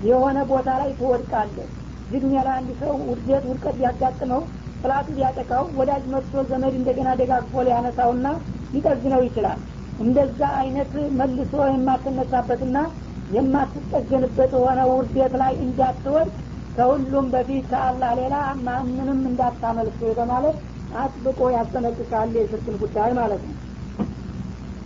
የሆነ ቦታ ላይ ትወድቃለህ። ዱኒያ ላይ አንድ ሰው ውድቀት ውድቀት ሊያጋጥመው ጥላቱ ሊያጠቃው ወዳጅ መጥቶ ዘመድ እንደገና ደጋግፎ ሊያነሳውና ሊጠግነው ይችላል እንደዛ አይነት መልሶ የማትነሳበትና የማትጠገንበት የሆነ ውርደት ላይ እንዳትወድቅ ከሁሉም በፊት ከአላህ ሌላ ማንንም እንዳታመልክ በማለት አጥብቆ ያስጠነቅቃል የሽርክን ጉዳይ ማለት ነው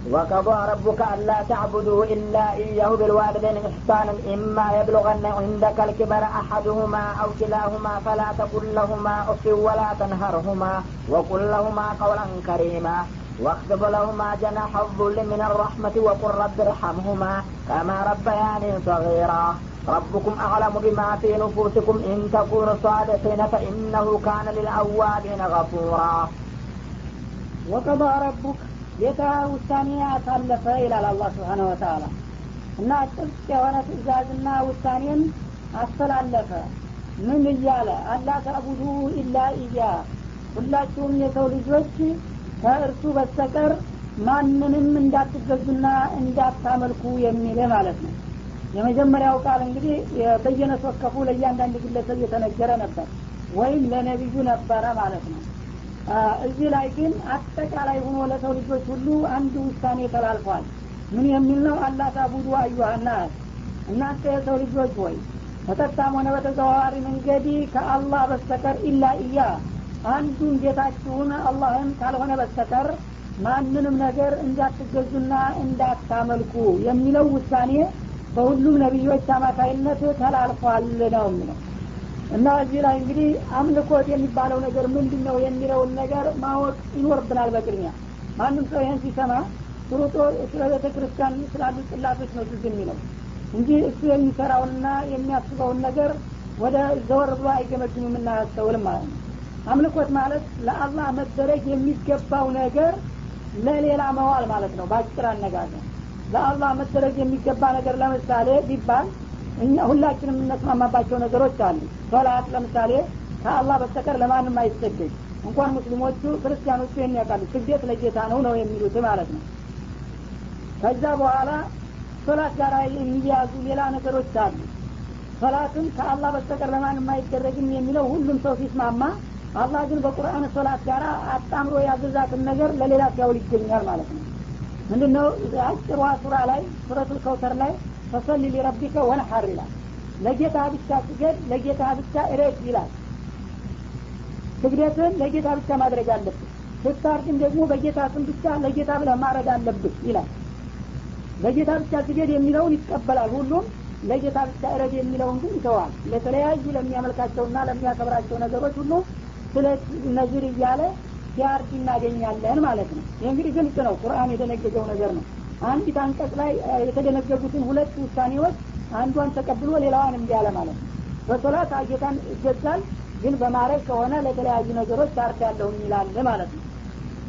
وقضى ربك ألا تعبدوا إلا إياه بالوالدين إحسانا إما يبلغن عندك الكبر أحدهما أو كلاهما فلا تقل لهما أف ولا تنهرهما وقل لهما قولا كريما واخفض لهما جناح الذل من الرحمة وقل رب ارحمهما كما ربياني صغيرا ربكم أعلم بما في نفوسكم إن تكونوا صادقين فإنه كان للأوابين غفورا وقضى ربك ጌታ ውሳኔ አሳለፈ ይላል አላህ ስብሓነ ወተአላ እና ጥብቅ የሆነ ትእዛዝና ውሳኔን አስተላለፈ ምን እያለ አላ ተዕቡዱ ኢላ ኢያ ሁላችሁም የሰው ልጆች ከእርሱ በስተቀር ማንንም እንዳትገዙና እንዳታመልኩ የሚል ማለት ነው። የመጀመሪያው ቃል እንግዲህ በየነስ ወከፉ ለእያንዳንድ ግለሰብ የተነገረ ነበር ወይም ለነቢዩ ነበረ ማለት ነው። እዚህ ላይ ግን አጠቃላይ ሆኖ ለሰው ልጆች ሁሉ አንድ ውሳኔ ተላልፏል። ምን የሚል ነው? አላ ታቡዱ አዩሃናስ እናንተ የሰው ልጆች ወይ በቀጥታም ሆነ በተዘዋዋሪ መንገድ ከአላህ በስተቀር ኢላ እያ አንዱን ጌታችሁን አላህን ካልሆነ በስተቀር ማንንም ነገር እንዳትገዙና እንዳታመልኩ የሚለው ውሳኔ በሁሉም ነቢዮች አማካይነት ተላልፏል ነው የሚለው። እና እዚህ ላይ እንግዲህ አምልኮት የሚባለው ነገር ምንድን ነው የሚለውን ነገር ማወቅ ይኖርብናል በቅድሚያ። ማንም ሰው ይህን ሲሰማ ሩጦ ስለ ቤተ ክርስቲያን ስላሉ ጽላቶች ነው ትዝ የሚለው እንጂ እሱ የሚሰራውንና የሚያስበውን ነገር ወደ ዘወር ብሎ አይገመግምም እናያስተውልም ማለት ነው አምልኮት ማለት ለአላህ መደረግ የሚገባው ነገር ለሌላ መዋል ማለት ነው። በአጭር አነጋገር ለአላህ መደረግ የሚገባ ነገር ለምሳሌ ቢባል እኛ ሁላችንም የምነስማማባቸው ነገሮች አሉ። ሶላት ለምሳሌ ከአላህ በስተቀር ለማንም አይሰገድ እንኳን ሙስሊሞቹ ክርስቲያኖቹ ይህን ያውቃሉ። ስግደት ለጌታ ነው ነው የሚሉት ማለት ነው። ከዛ በኋላ ሶላት ጋር የሚያዙ ሌላ ነገሮች አሉ። ሶላትን ከአላህ በስተቀር ለማንም አይደረግም የሚለው ሁሉም ሰው ሲስማማ አላህ ግን በቁርአን ሶላት ጋር አጣምሮ ያዘዛትን ነገር ለሌላ ሲያውል ይገኛል ማለት ነው። ምንድን ነው አጭሯ ሱራ ላይ ሱረቱል ከውተር ላይ ፈሰሊ ሊረቢከ ወንሐር ይላል። ለጌታ ብቻ ስገድ ለጌታ ብቻ እረድ ይላል። ስግደትን ለጌታ ብቻ ማድረግ አለብህ። ስታርድም ደግሞ በጌታ ስም ብቻ ለጌታ ብለህ ማድረግ አለብህ ይላል። ለጌታ ብቻ ስገድ የሚለውን ይቀበላል። ሁሉም ለጌታ ብቻ እረድ የሚለውን ግን ይተዋል። ለተለያዩ ለሚያመልካቸውና ለሚያከብራቸው ነገሮች ሁሉ ስለ ነዝር እያለ ሲያርድ እናገኛለን ማለት ነው። ይህ እንግዲህ ግልጽ ነው። ቁርአን የደነገገው ነገር ነው። አንዲት አንቀጽ ላይ የተደነገጉትን ሁለት ውሳኔዎች አንዷን ተቀብሎ ሌላዋን እምቢ አለ ማለት ነው። በሶላት ጌታን ይገዛል ግን በማድረግ ከሆነ ለተለያዩ ነገሮች ታርዳለሁኝ ይላል ማለት ነው።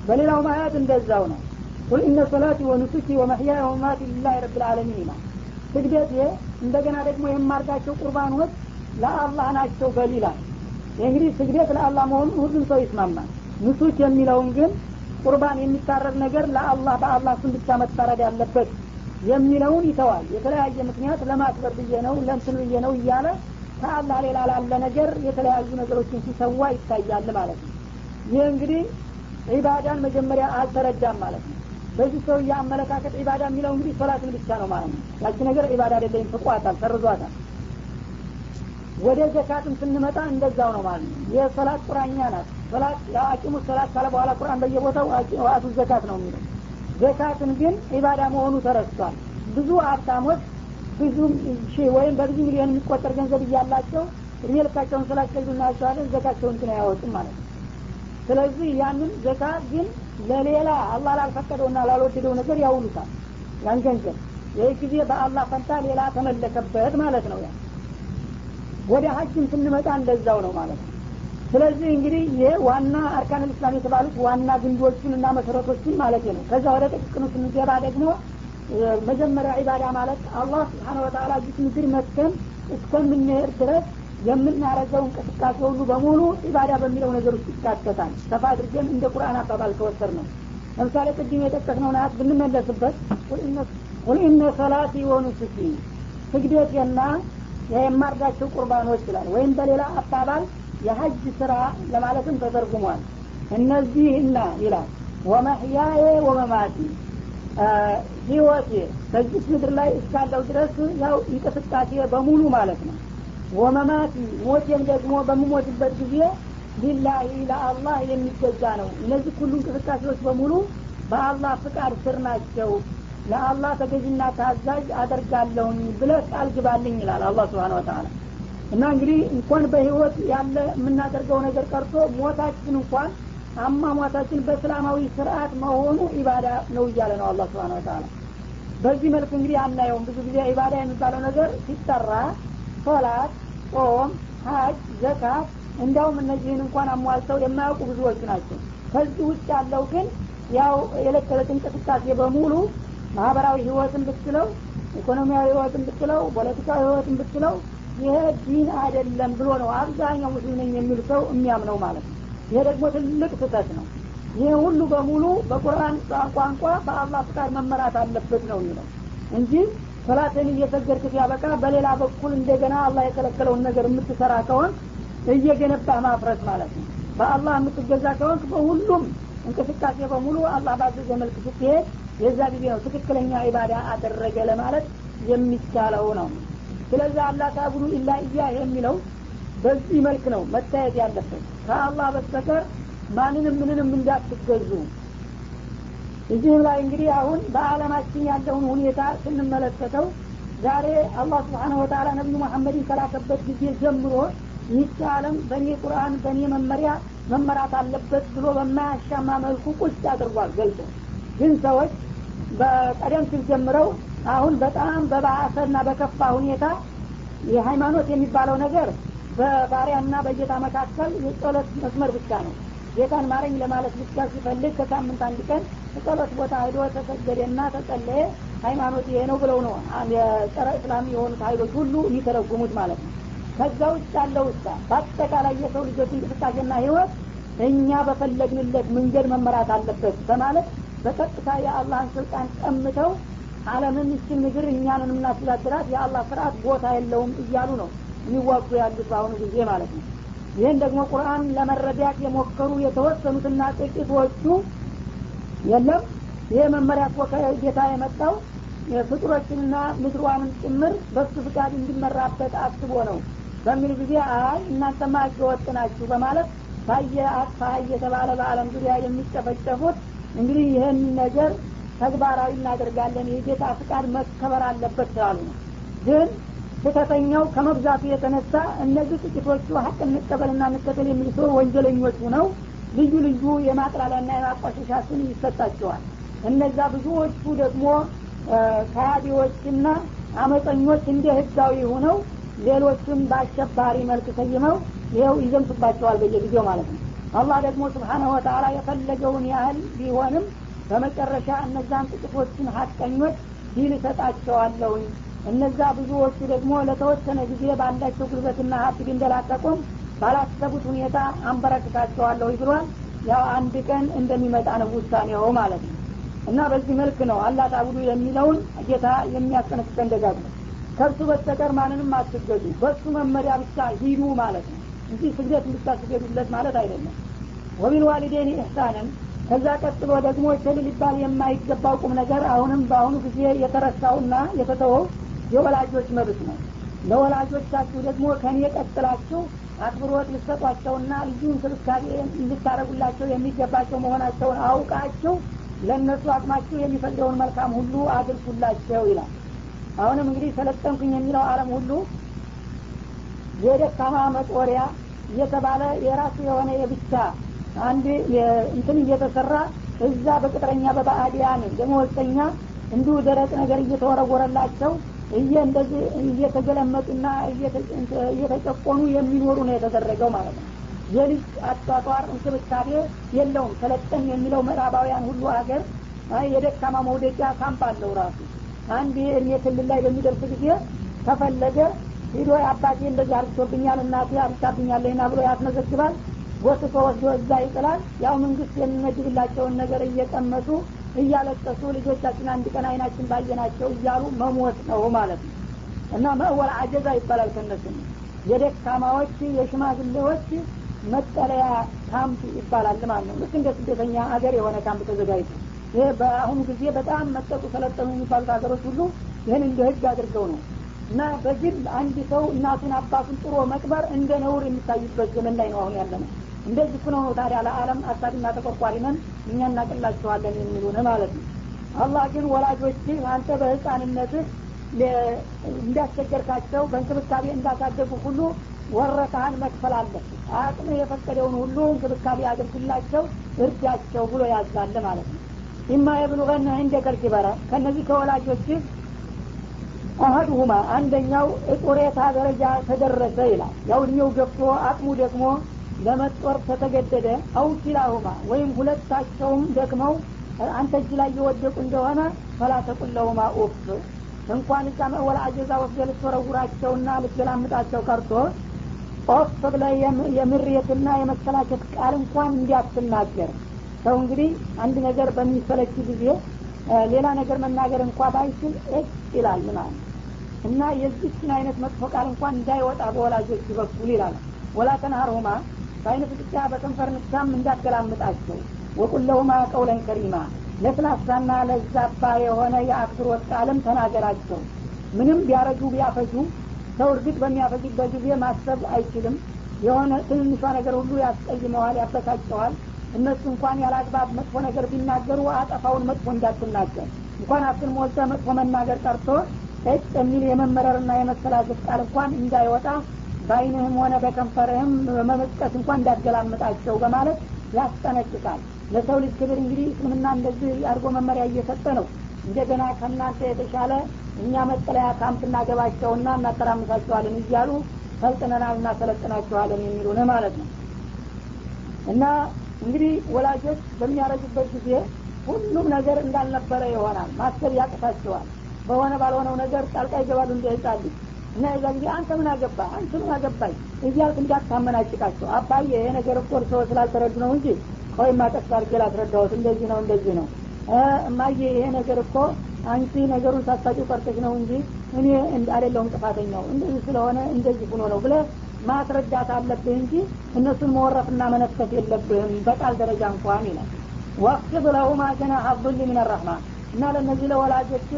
በሌላው ማያት እንደዛው ነው። ቁል ኢነ ሶላቲ ወኑሱኪ ወመሕያየ ወመማቲ ሊላህ ረብ ልዓለሚን ይላል። ስግደት እንደገና ደግሞ የማርጋቸው ቁርባኖች ለአላህ ናቸው በል እንግዲህ ስግደት ለአላህ መሆኑን ሁሉም ሰው ይስማማል። ንሱክ የሚለውን ግን ቁርባን የሚታረድ ነገር ለአላህ በአላህ ስም ብቻ መታረድ ያለበት የሚለውን ይተዋል። የተለያየ ምክንያት ለማክበር ብዬ ነው ለንትን ብዬ ነው እያለ ከአላህ ሌላ ላለ ነገር የተለያዩ ነገሮችን ሲሰዋ ይታያል ማለት ነው። ይህ እንግዲህ ዒባዳን መጀመሪያ አልተረዳም ማለት ነው። በዚህ ሰው አመለካከት ዒባዳ የሚለው እንግዲህ ሶላትን ብቻ ነው ማለት ነው። ያቺ ነገር ዒባዳ አይደለም ፍቋታል ሰርዟታል ወደ ዘካትም ስንመጣ እንደዛው ነው ማለት ነው። የሶላት ቁራኛ ናት። ሶላት አቂሙ ሶላት ካለ በኋላ ቁርአን በየቦታው ዋአቱ ዘካት ነው የሚለው። ዘካትን ግን ዒባዳ መሆኑ ተረስቷል። ብዙ ሀብታሞች ብዙ ሺህ ወይም በብዙ ሚሊዮን የሚቆጠር ገንዘብ እያላቸው እድሜ ልካቸውን ስላስገዱ እናያቸዋለን። ዘካቸውን ግን አያወጡም ማለት ነው። ስለዚህ ያንን ዘካ ግን ለሌላ አላህ ላልፈቀደውና ላልወደደው ነገር ያውሉታል። ያን ገንዘብ ይህ ጊዜ በአላህ ፈንታ ሌላ ተመለከበት ማለት ነው ያ ወደ ሀጅም ስንመጣ እንደዛው ነው ማለት ነው። ስለዚህ እንግዲህ ይህ ዋና አርካን ልእስላም የተባሉት ዋና ግንዶቹን እና መሰረቶችን ማለት ነው። ከዛ ወደ ጥቅቅኑ ስንገባ ደግሞ መጀመሪያ ዒባዳ ማለት አላህ ስብሓን ወተላ ጅት ምድር መጥተን እስከምንሄድ ድረስ የምናረገው እንቅስቃሴ ሁሉ በሙሉ ዒባዳ በሚለው ነገር ውስጥ ይካተታል። ሰፋ አድርገን እንደ ቁርአን አባባል ከወሰድ ነው ለምሳሌ ቅድም የጠቀስነው ናት ብንመለስበት ቁል ሰላቲ ወኑሱኪ ስግደቴና የማርዳቸው ቁርባኖች ይላል። ወይም በሌላ አባባል የሀጅ ስራ ለማለትም ተተርጉሟል እነዚህና ይላል ወመሕያዬ ወመማቲ ህይወቴ በዚህ ምድር ላይ እስካለው ድረስ ያው እንቅስቃሴ በሙሉ ማለት ነው። ወመማቲ ሞቴም ደግሞ በምሞትበት ጊዜ ሊላሂ ለአላህ የሚገዛ ነው። እነዚህ ሁሉ እንቅስቃሴዎች በሙሉ በአላህ ፍቃድ ስር ናቸው ለአላህ ተገዥና ታዛዥ አደርጋለሁኝ ብለ ቃል ግባልኝ ይላል አላህ ስብሓን ወተላ እና እንግዲህ እንኳን በህይወት ያለ የምናደርገው ነገር ቀርቶ ሞታችን እንኳን አሟሟታችን በእስላማዊ ስርአት መሆኑ ኢባዳ ነው እያለ ነው አላህ ስብሓን ወተላ በዚህ መልክ እንግዲህ አናየውም። ብዙ ጊዜ ኢባዳ የሚባለው ነገር ሲጠራ ሶላት ጾም ሀጅ ዘካት እንዲያውም እነዚህን እንኳን አሟልተው የማያውቁ ብዙዎች ናቸው። ከዚህ ውጭ ያለው ግን ያው የዕለት ተዕለት እንቅስቃሴ በሙሉ ማህበራዊ ህይወትን ብትለው ኢኮኖሚያዊ ህይወትን ብትለው ፖለቲካዊ ህይወትን ብትለው ይሄ ዲን አይደለም ብሎ ነው አብዛኛው ሙስሊም ነኝ የሚል ሰው የሚያምነው ማለት ነው። ይሄ ደግሞ ትልቅ ስህተት ነው። ይህ ሁሉ በሙሉ በቁርአን ቋንቋ በአላህ ፍቃድ መመራት አለበት ነው የሚለው እንጂ ሰላትን እየሰገድክ ሲያበቃ በሌላ በኩል እንደገና አላህ የከለከለውን ነገር የምትሰራ ከሆን እየገነባህ ማፍረስ ማለት ነው። በአላህ የምትገዛ ከሆን በሁሉም እንቅስቃሴ በሙሉ አላህ ባዘዘ መልክ ስትሄድ የዛ ጊዜ ነው ትክክለኛ ኢባዳ አደረገ ለማለት የሚቻለው ነው። ስለዚህ አላህ ታቡዱ ኢላ እያ የሚለው በዚህ መልክ ነው መታየት ያለበት። ከአላህ በስተቀር ማንንም ምንንም እንዳትገዙ። እዚህም ላይ እንግዲህ አሁን በአለማችን ያለውን ሁኔታ ስንመለከተው ዛሬ አላህ ስብሓን ወተላ ነቢዩ መሐመድን ከላከበት ጊዜ ጀምሮ ይህች አለም በእኔ ቁርአን በእኔ መመሪያ መመራት አለበት ብሎ በማያሻማ መልኩ ቁጭ አድርጓል ገልጾ። ግን ሰዎች በቀደም ሲል ጀምረው አሁን በጣም በባሰና በከፋ ሁኔታ የሃይማኖት የሚባለው ነገር በባሪያና በጌታ መካከል የጸሎት መስመር ብቻ ነው። ጌታን ማረኝ ለማለት ብቻ ሲፈልግ ከሳምንት አንድ ቀን ጸሎት ቦታ ሄዶ ተሰገደና ተጸለየ። ሃይማኖት ይሄ ነው ብለው ነው የጸረ እስላም የሆኑት ሀይሎች ሁሉ የሚተረጉሙት ማለት ነው። ከዛ ውጭ ያለው ውስጥ በአጠቃላይ የሰው ልጆች እንቅስቃሴና ህይወት እኛ በፈለግንለት መንገድ መመራት አለበት በማለት በቀጥታ የአላህን ስልጣን ቀምተው አለምን እችን ምድር እኛንን የምናስተዳድራት የአላህ ስርአት ቦታ የለውም እያሉ ነው የሚዋጉ ያሉት በአሁኑ ጊዜ ማለት ነው። ይህን ደግሞ ቁርአን ለመረዳት የሞከሩ የተወሰኑትና ጥቂቶቹ የለም። ይህ መመሪያ እኮ ከጌታ የመጣው ፍጡሮችንና ምድሯንም ጭምር በሱ ፍቃድ እንዲመራበት አስቦ ነው በሚል ጊዜ አይ እናንተማ ህገወጥ ናችሁ በማለት ታየ አጥፋ እየተባለ በአለም ዙሪያ የሚጨፈጨፉት እንግዲህ ይህን ነገር ተግባራዊ እናደርጋለን የጌታ ፍቃድ መከበር አለበት ስላሉ ነው። ግን ስህተተኛው ከመብዛቱ የተነሳ እነዚህ ጥቂቶቹ ሀቅ እንቀበልና እንከተል የሚል ሰው ወንጀለኞች ሁነው ልዩ ልዩ የማጥላላና የማቋሸሻ ስም ይሰጣቸዋል። እነዛ ብዙዎቹ ደግሞ ከሃዲዎችና አመፀኞች እንደ ህጋዊ ሆነው ሌሎቹን በአሸባሪ መልክ ሰይመው ይኸው ይዘምቱባቸዋል በየጊዜው ማለት ነው አላህ ደግሞ ስብሓናሁ ወተላ የፈለገውን ያህል ቢሆንም በመጨረሻ እነዛን ጥቂቶችን ሀቀኞች ዲል እሰጣቸዋለሁኝ። እነዛ ብዙዎቹ ደግሞ ለተወሰነ ጊዜ ባላቸው ጉልበትና ሀብት ቢንደላቀቁም ባላሰቡት ሁኔታ አንበረክካቸዋለሁ ብሏል። ያው አንድ ቀን እንደሚመጣ ነው ውሳኔው ማለት ነው። እና በዚህ መልክ ነው አላህ ታቡዱ የሚለውን ጌታ የሚያስጠነቅቀን ደጋግሞ። ከእርሱ በስተቀር ማንንም አትገዱ በሱ መመሪያ ብቻ ሂዱ ማለት ነው እንጂ ስግደት እንድታስገዱለት ማለት አይደለም። ወቢልዋሊዴን ኢሕሳንን ከዛ ቀጥሎ ደግሞ ቸል ሊባል የማይገባው ቁም ነገር አሁንም በአሁኑ ጊዜ የተረሳውና የተተወው የወላጆች መብት ነው። ለወላጆቻችሁ ደግሞ ከኔ ቀጥላችሁ አክብሮት ልሰጧቸውና ልዩ እንክብካቤ እንድታረጉላቸው የሚገባቸው መሆናቸውን አውቃችሁ ለእነሱ አቅማችሁ የሚፈቅደውን መልካም ሁሉ አድርሱላቸው ይላል። አሁንም እንግዲህ ሰለጠንኩኝ የሚለው አለም ሁሉ የደካማ መጦሪያ እየተባለ የራሱ የሆነ የብቻ አንድ እንትን እየተሰራ እዛ በቅጥረኛ በባዕዲያን ደመወዝተኛ እንዲሁ ደረቅ ነገር እየተወረወረላቸው እየ እንደዚህ እየተገለመጡና እየተጨቆኑ የሚኖሩ ነው የተደረገው ማለት ነው። የልጅ አጧጧር እንክብካቤ የለውም። ሰለጠን የሚለው ምዕራባውያን ሁሉ ሀገር የደካማ መውደቂያ ካምፕ አለው ራሱ። አንድ እድሜ ክልል ላይ በሚደርስ ጊዜ ከፈለገ ሂዶ አባቴ እንደዚህ አርግቶብኛል እናቴ አርግታብኛለና ብሎ ያስመዘግባል። ጎትቶ ወስዶ እዛ ይጥላል። ያው መንግስት የሚመድብላቸውን ነገር እየቀመሱ እያለቀሱ ልጆቻችን አንድ ቀን አይናችን ባየናቸው እያሉ መሞት ነው ማለት ነው። እና መእወል አጀዛ ይባላል ከነሱ። የደካማዎች የሽማግሌዎች መጠለያ ካምፕ ይባላል ማለት ነው። ልክ እንደ ስደተኛ ሀገር የሆነ ካምፕ ተዘጋጅቶ ይሄ በአሁኑ ጊዜ በጣም መጠጡ ሰለጠኑ የሚባሉት ሀገሮች ሁሉ ይህን እንደ ህግ አድርገው ነው እና በግል አንድ ሰው እናቱን አባቱን ጥሮ መቅበር እንደ ነውር የሚታይበት ዘመን ላይ ነው አሁን ያለ ነው እንደዚህ ነው ታዲያ ለአለም አሳድና ተቆርቋሪ ነን እኛ እናቅላቸዋለን የሚሉን ማለት ነው። አላህ ግን ወላጆች አንተ በህፃንነትህ እንዳስቸገርካቸው በእንክብካቤ እንዳሳደጉ ሁሉ ወረታህን መክፈል አለብህ። አቅም የፈቀደውን ሁሉ እንክብካቤ አድርግላቸው እርዳቸው ብሎ ያዛለ ማለት ነው። ኢማ የብሉገና እንደ ከልኪበረ ከእነዚህ ከወላጆችህ አሀዱሁማ አንደኛው ጡሬታ ደረጃ ተደረሰ ይላል። ያው እድሜው ገፍቶ አቅሙ ደግሞ ለመጦር ተተገደደ። አው ኪላሁማ ወይም ሁለታቸውም ደክመው አንተ እጅ ላይ የወደቁ እንደሆነ ፈላ ተቁለሁማ ኡፍ እንኳን እዛ መወላ አጀዛ ወስደ ልትወረውራቸውና ልትገላምጣቸው ቀርቶ ኦፍ ብለ የምሬትና የመሰላቸት ቃል እንኳን እንዲያትናገር። ሰው እንግዲህ አንድ ነገር በሚሰለች ጊዜ ሌላ ነገር መናገር እንኳ ባይችል እጭ ይላል ማለት እና የዚችን አይነት መጥፎ ቃል እንኳን እንዳይወጣ በወላጆች በኩል ይላል። ወላ ተንሀርሁማ በአይነ ፍጥጫ በከንፈር ንሳም እንዳገላምጣቸው ወቁለሁማ ቀውለን ከሪማ ለስላሳና ለዛባ የሆነ የአክብሮት ቃልም ተናገራቸው። ምንም ቢያረጁ ቢያፈጁ ሰው እርግጥ በሚያፈጅበት ጊዜ ማሰብ አይችልም። የሆነ ትንሿ ነገር ሁሉ ያስቀይመዋል ያበሳጨዋል። እነሱ እንኳን ያለ አግባብ መጥፎ ነገር ቢናገሩ አጠፋውን መጥፎ እንዳትናገር። እንኳን አፍን ሞልተ መጥፎ መናገር ቀርቶ እጭ የሚል የመመረርና የመሰላዘት ቃል እንኳን እንዳይወጣ በአይንህም ሆነ በከንፈርህም በመመስጠት እንኳን እንዳትገላምጣቸው በማለት ያስጠነቅቃል። ለሰው ልጅ ክብር እንግዲህ እስልምና እንደዚህ አድርጎ መመሪያ እየሰጠ ነው። እንደገና ከእናንተ የተሻለ እኛ መጠለያ ካምፕ እናገባቸውና እናተራምሳቸዋለን እያሉ ሰልጥነናል እናሰለጥናቸዋለን የሚሉን ማለት ነው። እና እንግዲህ ወላጆች በሚያረጁበት ጊዜ ሁሉም ነገር እንዳልነበረ ይሆናል። ማሰብ ያቅታቸዋል በሆነ ባልሆነው ነገር ጣልቃ ይገባሉ እንደ ህጻን እና የዛ ጊዜ አንተ ምን አገባ አንተ ምን አገባኝ? እያልክ እንዳታመናጭቃቸው። አባዬ ይሄ ነገር እኮ ሰው ስላልተረዱ ነው እንጂ ቆይ ማቀስ አድርጌ እንደዚህ ነው እንደዚህ ነው። እማዬ ይሄ ነገር እኮ አንቺ ነገሩን ሳታጭው ቀርተሽ ነው እንጂ እኔ አይደለሁም ጥፋተኛው። እንደዚህ ስለሆነ እንደዚህ ሆኖ ነው ብለ ማስረዳት አለብህ እንጂ እነሱን መወረፍና መነፈት የለብህም በቃል ደረጃ እንኳን ይላል። ወቅት ለሁማ ጀናሐ ዙል ምን እና ለእነዚህ ለወላጆች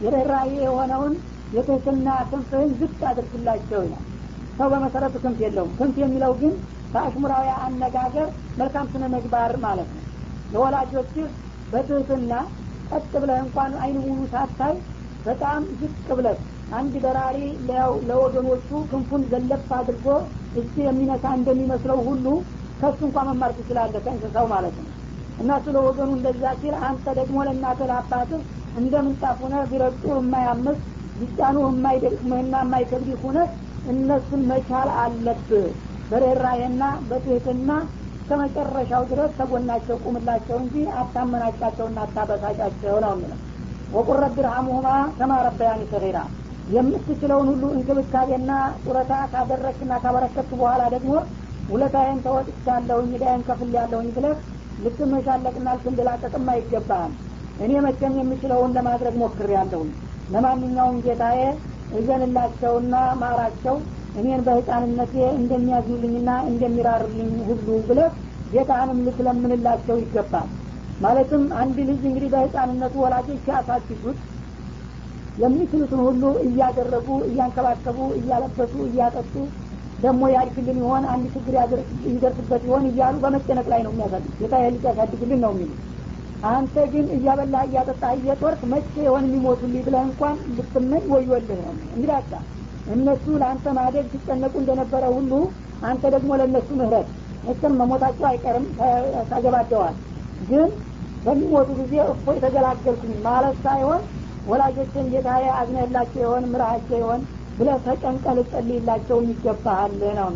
የርኅራዬ የሆነውን የትህትና ክንፍህን ዝቅ አድርግላቸው ይላል። ሰው በመሰረቱ ክንፍ የለውም። ክንፍ የሚለው ግን በአሽሙራዊ አነጋገር መልካም ስነ ምግባር ማለት ነው። ለወላጆችህ በትህትና ቀጥ ብለህ እንኳን አይን ሙሉ ሳታይ በጣም ዝቅ ብለህ አንድ በራሪ ለወገኖቹ ክንፉን ዘለፍ አድርጎ እጅ የሚነሳ እንደሚመስለው ሁሉ ከሱ እንኳ መማር ትችላለህ ከእንስሳው ማለት ነው። እና ስለ እንደዛ ሲል አንተ ደግሞ ለእናትህ ለአባትህ እንደ ምንጣፍ ሁነህ ቢረግጡ የማያምስ ቢጫኑ የማይደቅምህና የማይከብድ ሁነህ እነሱን መቻል አለብህ በርኅራኄና በትህትና እስከ መጨረሻው ድረስ ተጎናቸው ቁምላቸው እንጂ አታመናጫቸውና አታበሳጫቸው ነው የሚለው። ወቁል ረቢ ርሐሙሁማ ከማ ረበያኒ ሰጊራ። የምትችለውን ሁሉ እንክብካቤና ጡረታ ካደረግና ካበረከት በኋላ ደግሞ ውለታዬን ተወጥቻለሁኝ ዳይን ከፍል ያለሁኝ ብለህ ልትመሻለቅና ልትንደላቀቅም አይገባህም እኔ መቼም የምችለውን ለማድረግ ሞክር ያለሁኝ ለማንኛውም ጌታዬ እዘንላቸውና ማራቸው እኔን በህፃንነቴ እንደሚያዝኑልኝና እንደሚራሩልኝ ሁሉ ብለህ ጌታህንም ልትለምንላቸው ይገባል። ማለትም አንድ ልጅ እንግዲህ በህፃንነቱ ወላጆች ሲያሳድጉት የሚችሉትን ሁሉ እያደረጉ እያንከባከቡ እያለበሱ እያጠጡ ደግሞ ያድግልን ይሆን አንድ ችግር ይደርስበት ይሆን እያሉ በመጨነቅ ላይ ነው የሚያሳድግ ጌታ ልጅ ያሳድግልን ነው የሚሉ አንተ ግን እያበላህ እያጠጣህ እየጦርክ መቼ የሆን የሚሞቱልኝ ብለህ እንኳን ልትመኝ ወዮልህ? ነው እንግዲህ እነሱ ለአንተ ማደግ ሲጨነቁ እንደነበረ ሁሉ አንተ ደግሞ ለእነሱ ምህረት። መቼም መሞታቸው አይቀርም ታገባደዋል ግን በሚሞቱ ጊዜ እፎ የተገላገልኩኝ ማለት ሳይሆን ወላጆችን ጌታዬ አዝነላቸው የሆን ምራሃቸው የሆን ብለህ ተጨንቀ ልጸልይላቸው ይገባሃል ነው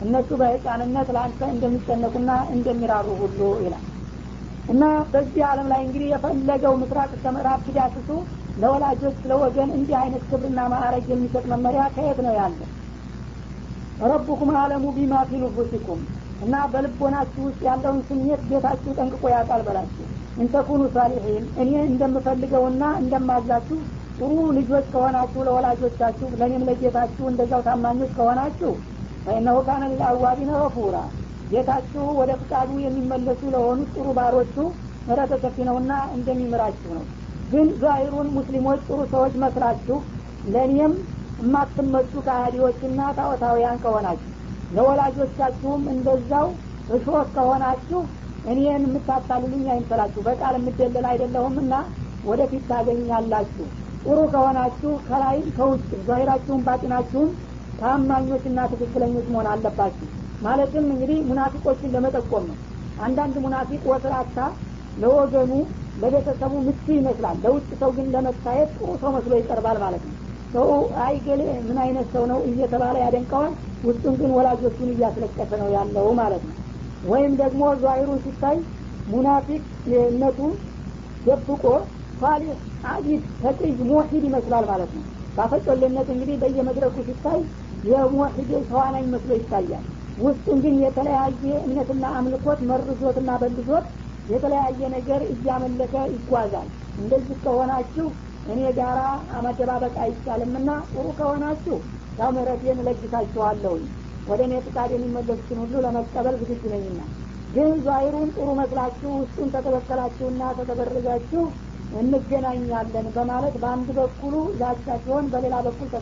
እነሱ በህፃንነት ለአንተ እንደሚጨነቁና እንደሚራሩ ሁሉ ይላል እና በዚህ አለም ላይ እንግዲህ የፈለገው ምስራቅ እስከ ምዕራብ ለወላጆች ለወገን እንዲህ አይነት ክብርና ማዕረግ የሚሰጥ መመሪያ ከየት ነው ያለ ረቡኩም አለሙ ቢማ ፊ ኑፉሲኩም እና በልቦናችሁ ውስጥ ያለውን ስሜት ቤታችሁ ጠንቅቆ ያውቃል በላችሁ እንተኩኑ ሳሊሒን እኔ እንደምፈልገውና እንደማዛችሁ ጥሩ ልጆች ከሆናችሁ ለወላጆቻችሁ ለእኔም ለጌታችሁ እንደዛው ታማኞች ከሆናችሁ ፈኢነሁ ካነ ሊልአዋቢነ ገፉራ ጌታችሁ ወደ ፍቃዱ የሚመለሱ ለሆኑት ጥሩ ባሮቹ ምሕረተ ሰፊ ነውና እንደሚምራችሁ ነው። ግን ዛሂሩን ሙስሊሞች ጥሩ ሰዎች መስላችሁ ለእኔም የማትመቹ ከሃዲዎችና ጣዖታውያን ከሆናችሁ ለወላጆቻችሁም እንደዛው እሾህ ከሆናችሁ እኔን የምታታልሉኝ አይምሰላችሁ በቃል የምደለል አይደለሁምና ወደፊት ታገኛላችሁ። ጥሩ ከሆናችሁ ከላይ ከውጭ ዛሂራችሁም ባጢናችሁም ታማኞችና ትክክለኞች መሆን አለባችሁ ማለትም እንግዲህ ሙናፊቆችን ለመጠቆም ነው። አንዳንድ ሙናፊቅ ወስራታ ለወገኑ ለቤተሰቡ ምቹ ይመስላል። ለውጭ ሰው ግን ለመታየት ጥሩ ሰው መስሎ ይቀርባል ማለት ነው። ሰው አይገሌ ምን አይነት ሰው ነው እየተባለ ያደንቀዋል። ውስጡን ግን ወላጆቹን እያስለቀሰ ነው ያለው ማለት ነው። ወይም ደግሞ ዛሂሩ ሲታይ ሙናፊቅ ነቱ ደብቆ ሷሊህ አቢድ ተቅይ ሙሒድ ይመስላል ማለት ነው። ባፈጮሌነት እንግዲህ በየመድረኩ ሲታይ የሙሒድ ተዋናኝ መስሎ ይታያል ውስጡን ግን የተለያየ እምነትና አምልኮት መርዞትና በልዞት የተለያየ ነገር እያመለከ ይጓዛል። እንደዚህ ከሆናችሁ እኔ ጋራ መደባበቅ አይቻልምና ጥሩ ከሆናችሁ ያው ምህረቴን እለግሳችኋለሁኝ ወደ እኔ ፍቃድ የሚመለሱትን ሁሉ ለመቀበል ዝግጁ ነኝና። ግን ዛሂሩን ጥሩ መስላችሁ ውስጡን ተተበከላችሁና ተተበረዛችሁ እንገናኛለን በማለት በአንድ በኩሉ ዛቻ ሲሆን በሌላ በኩል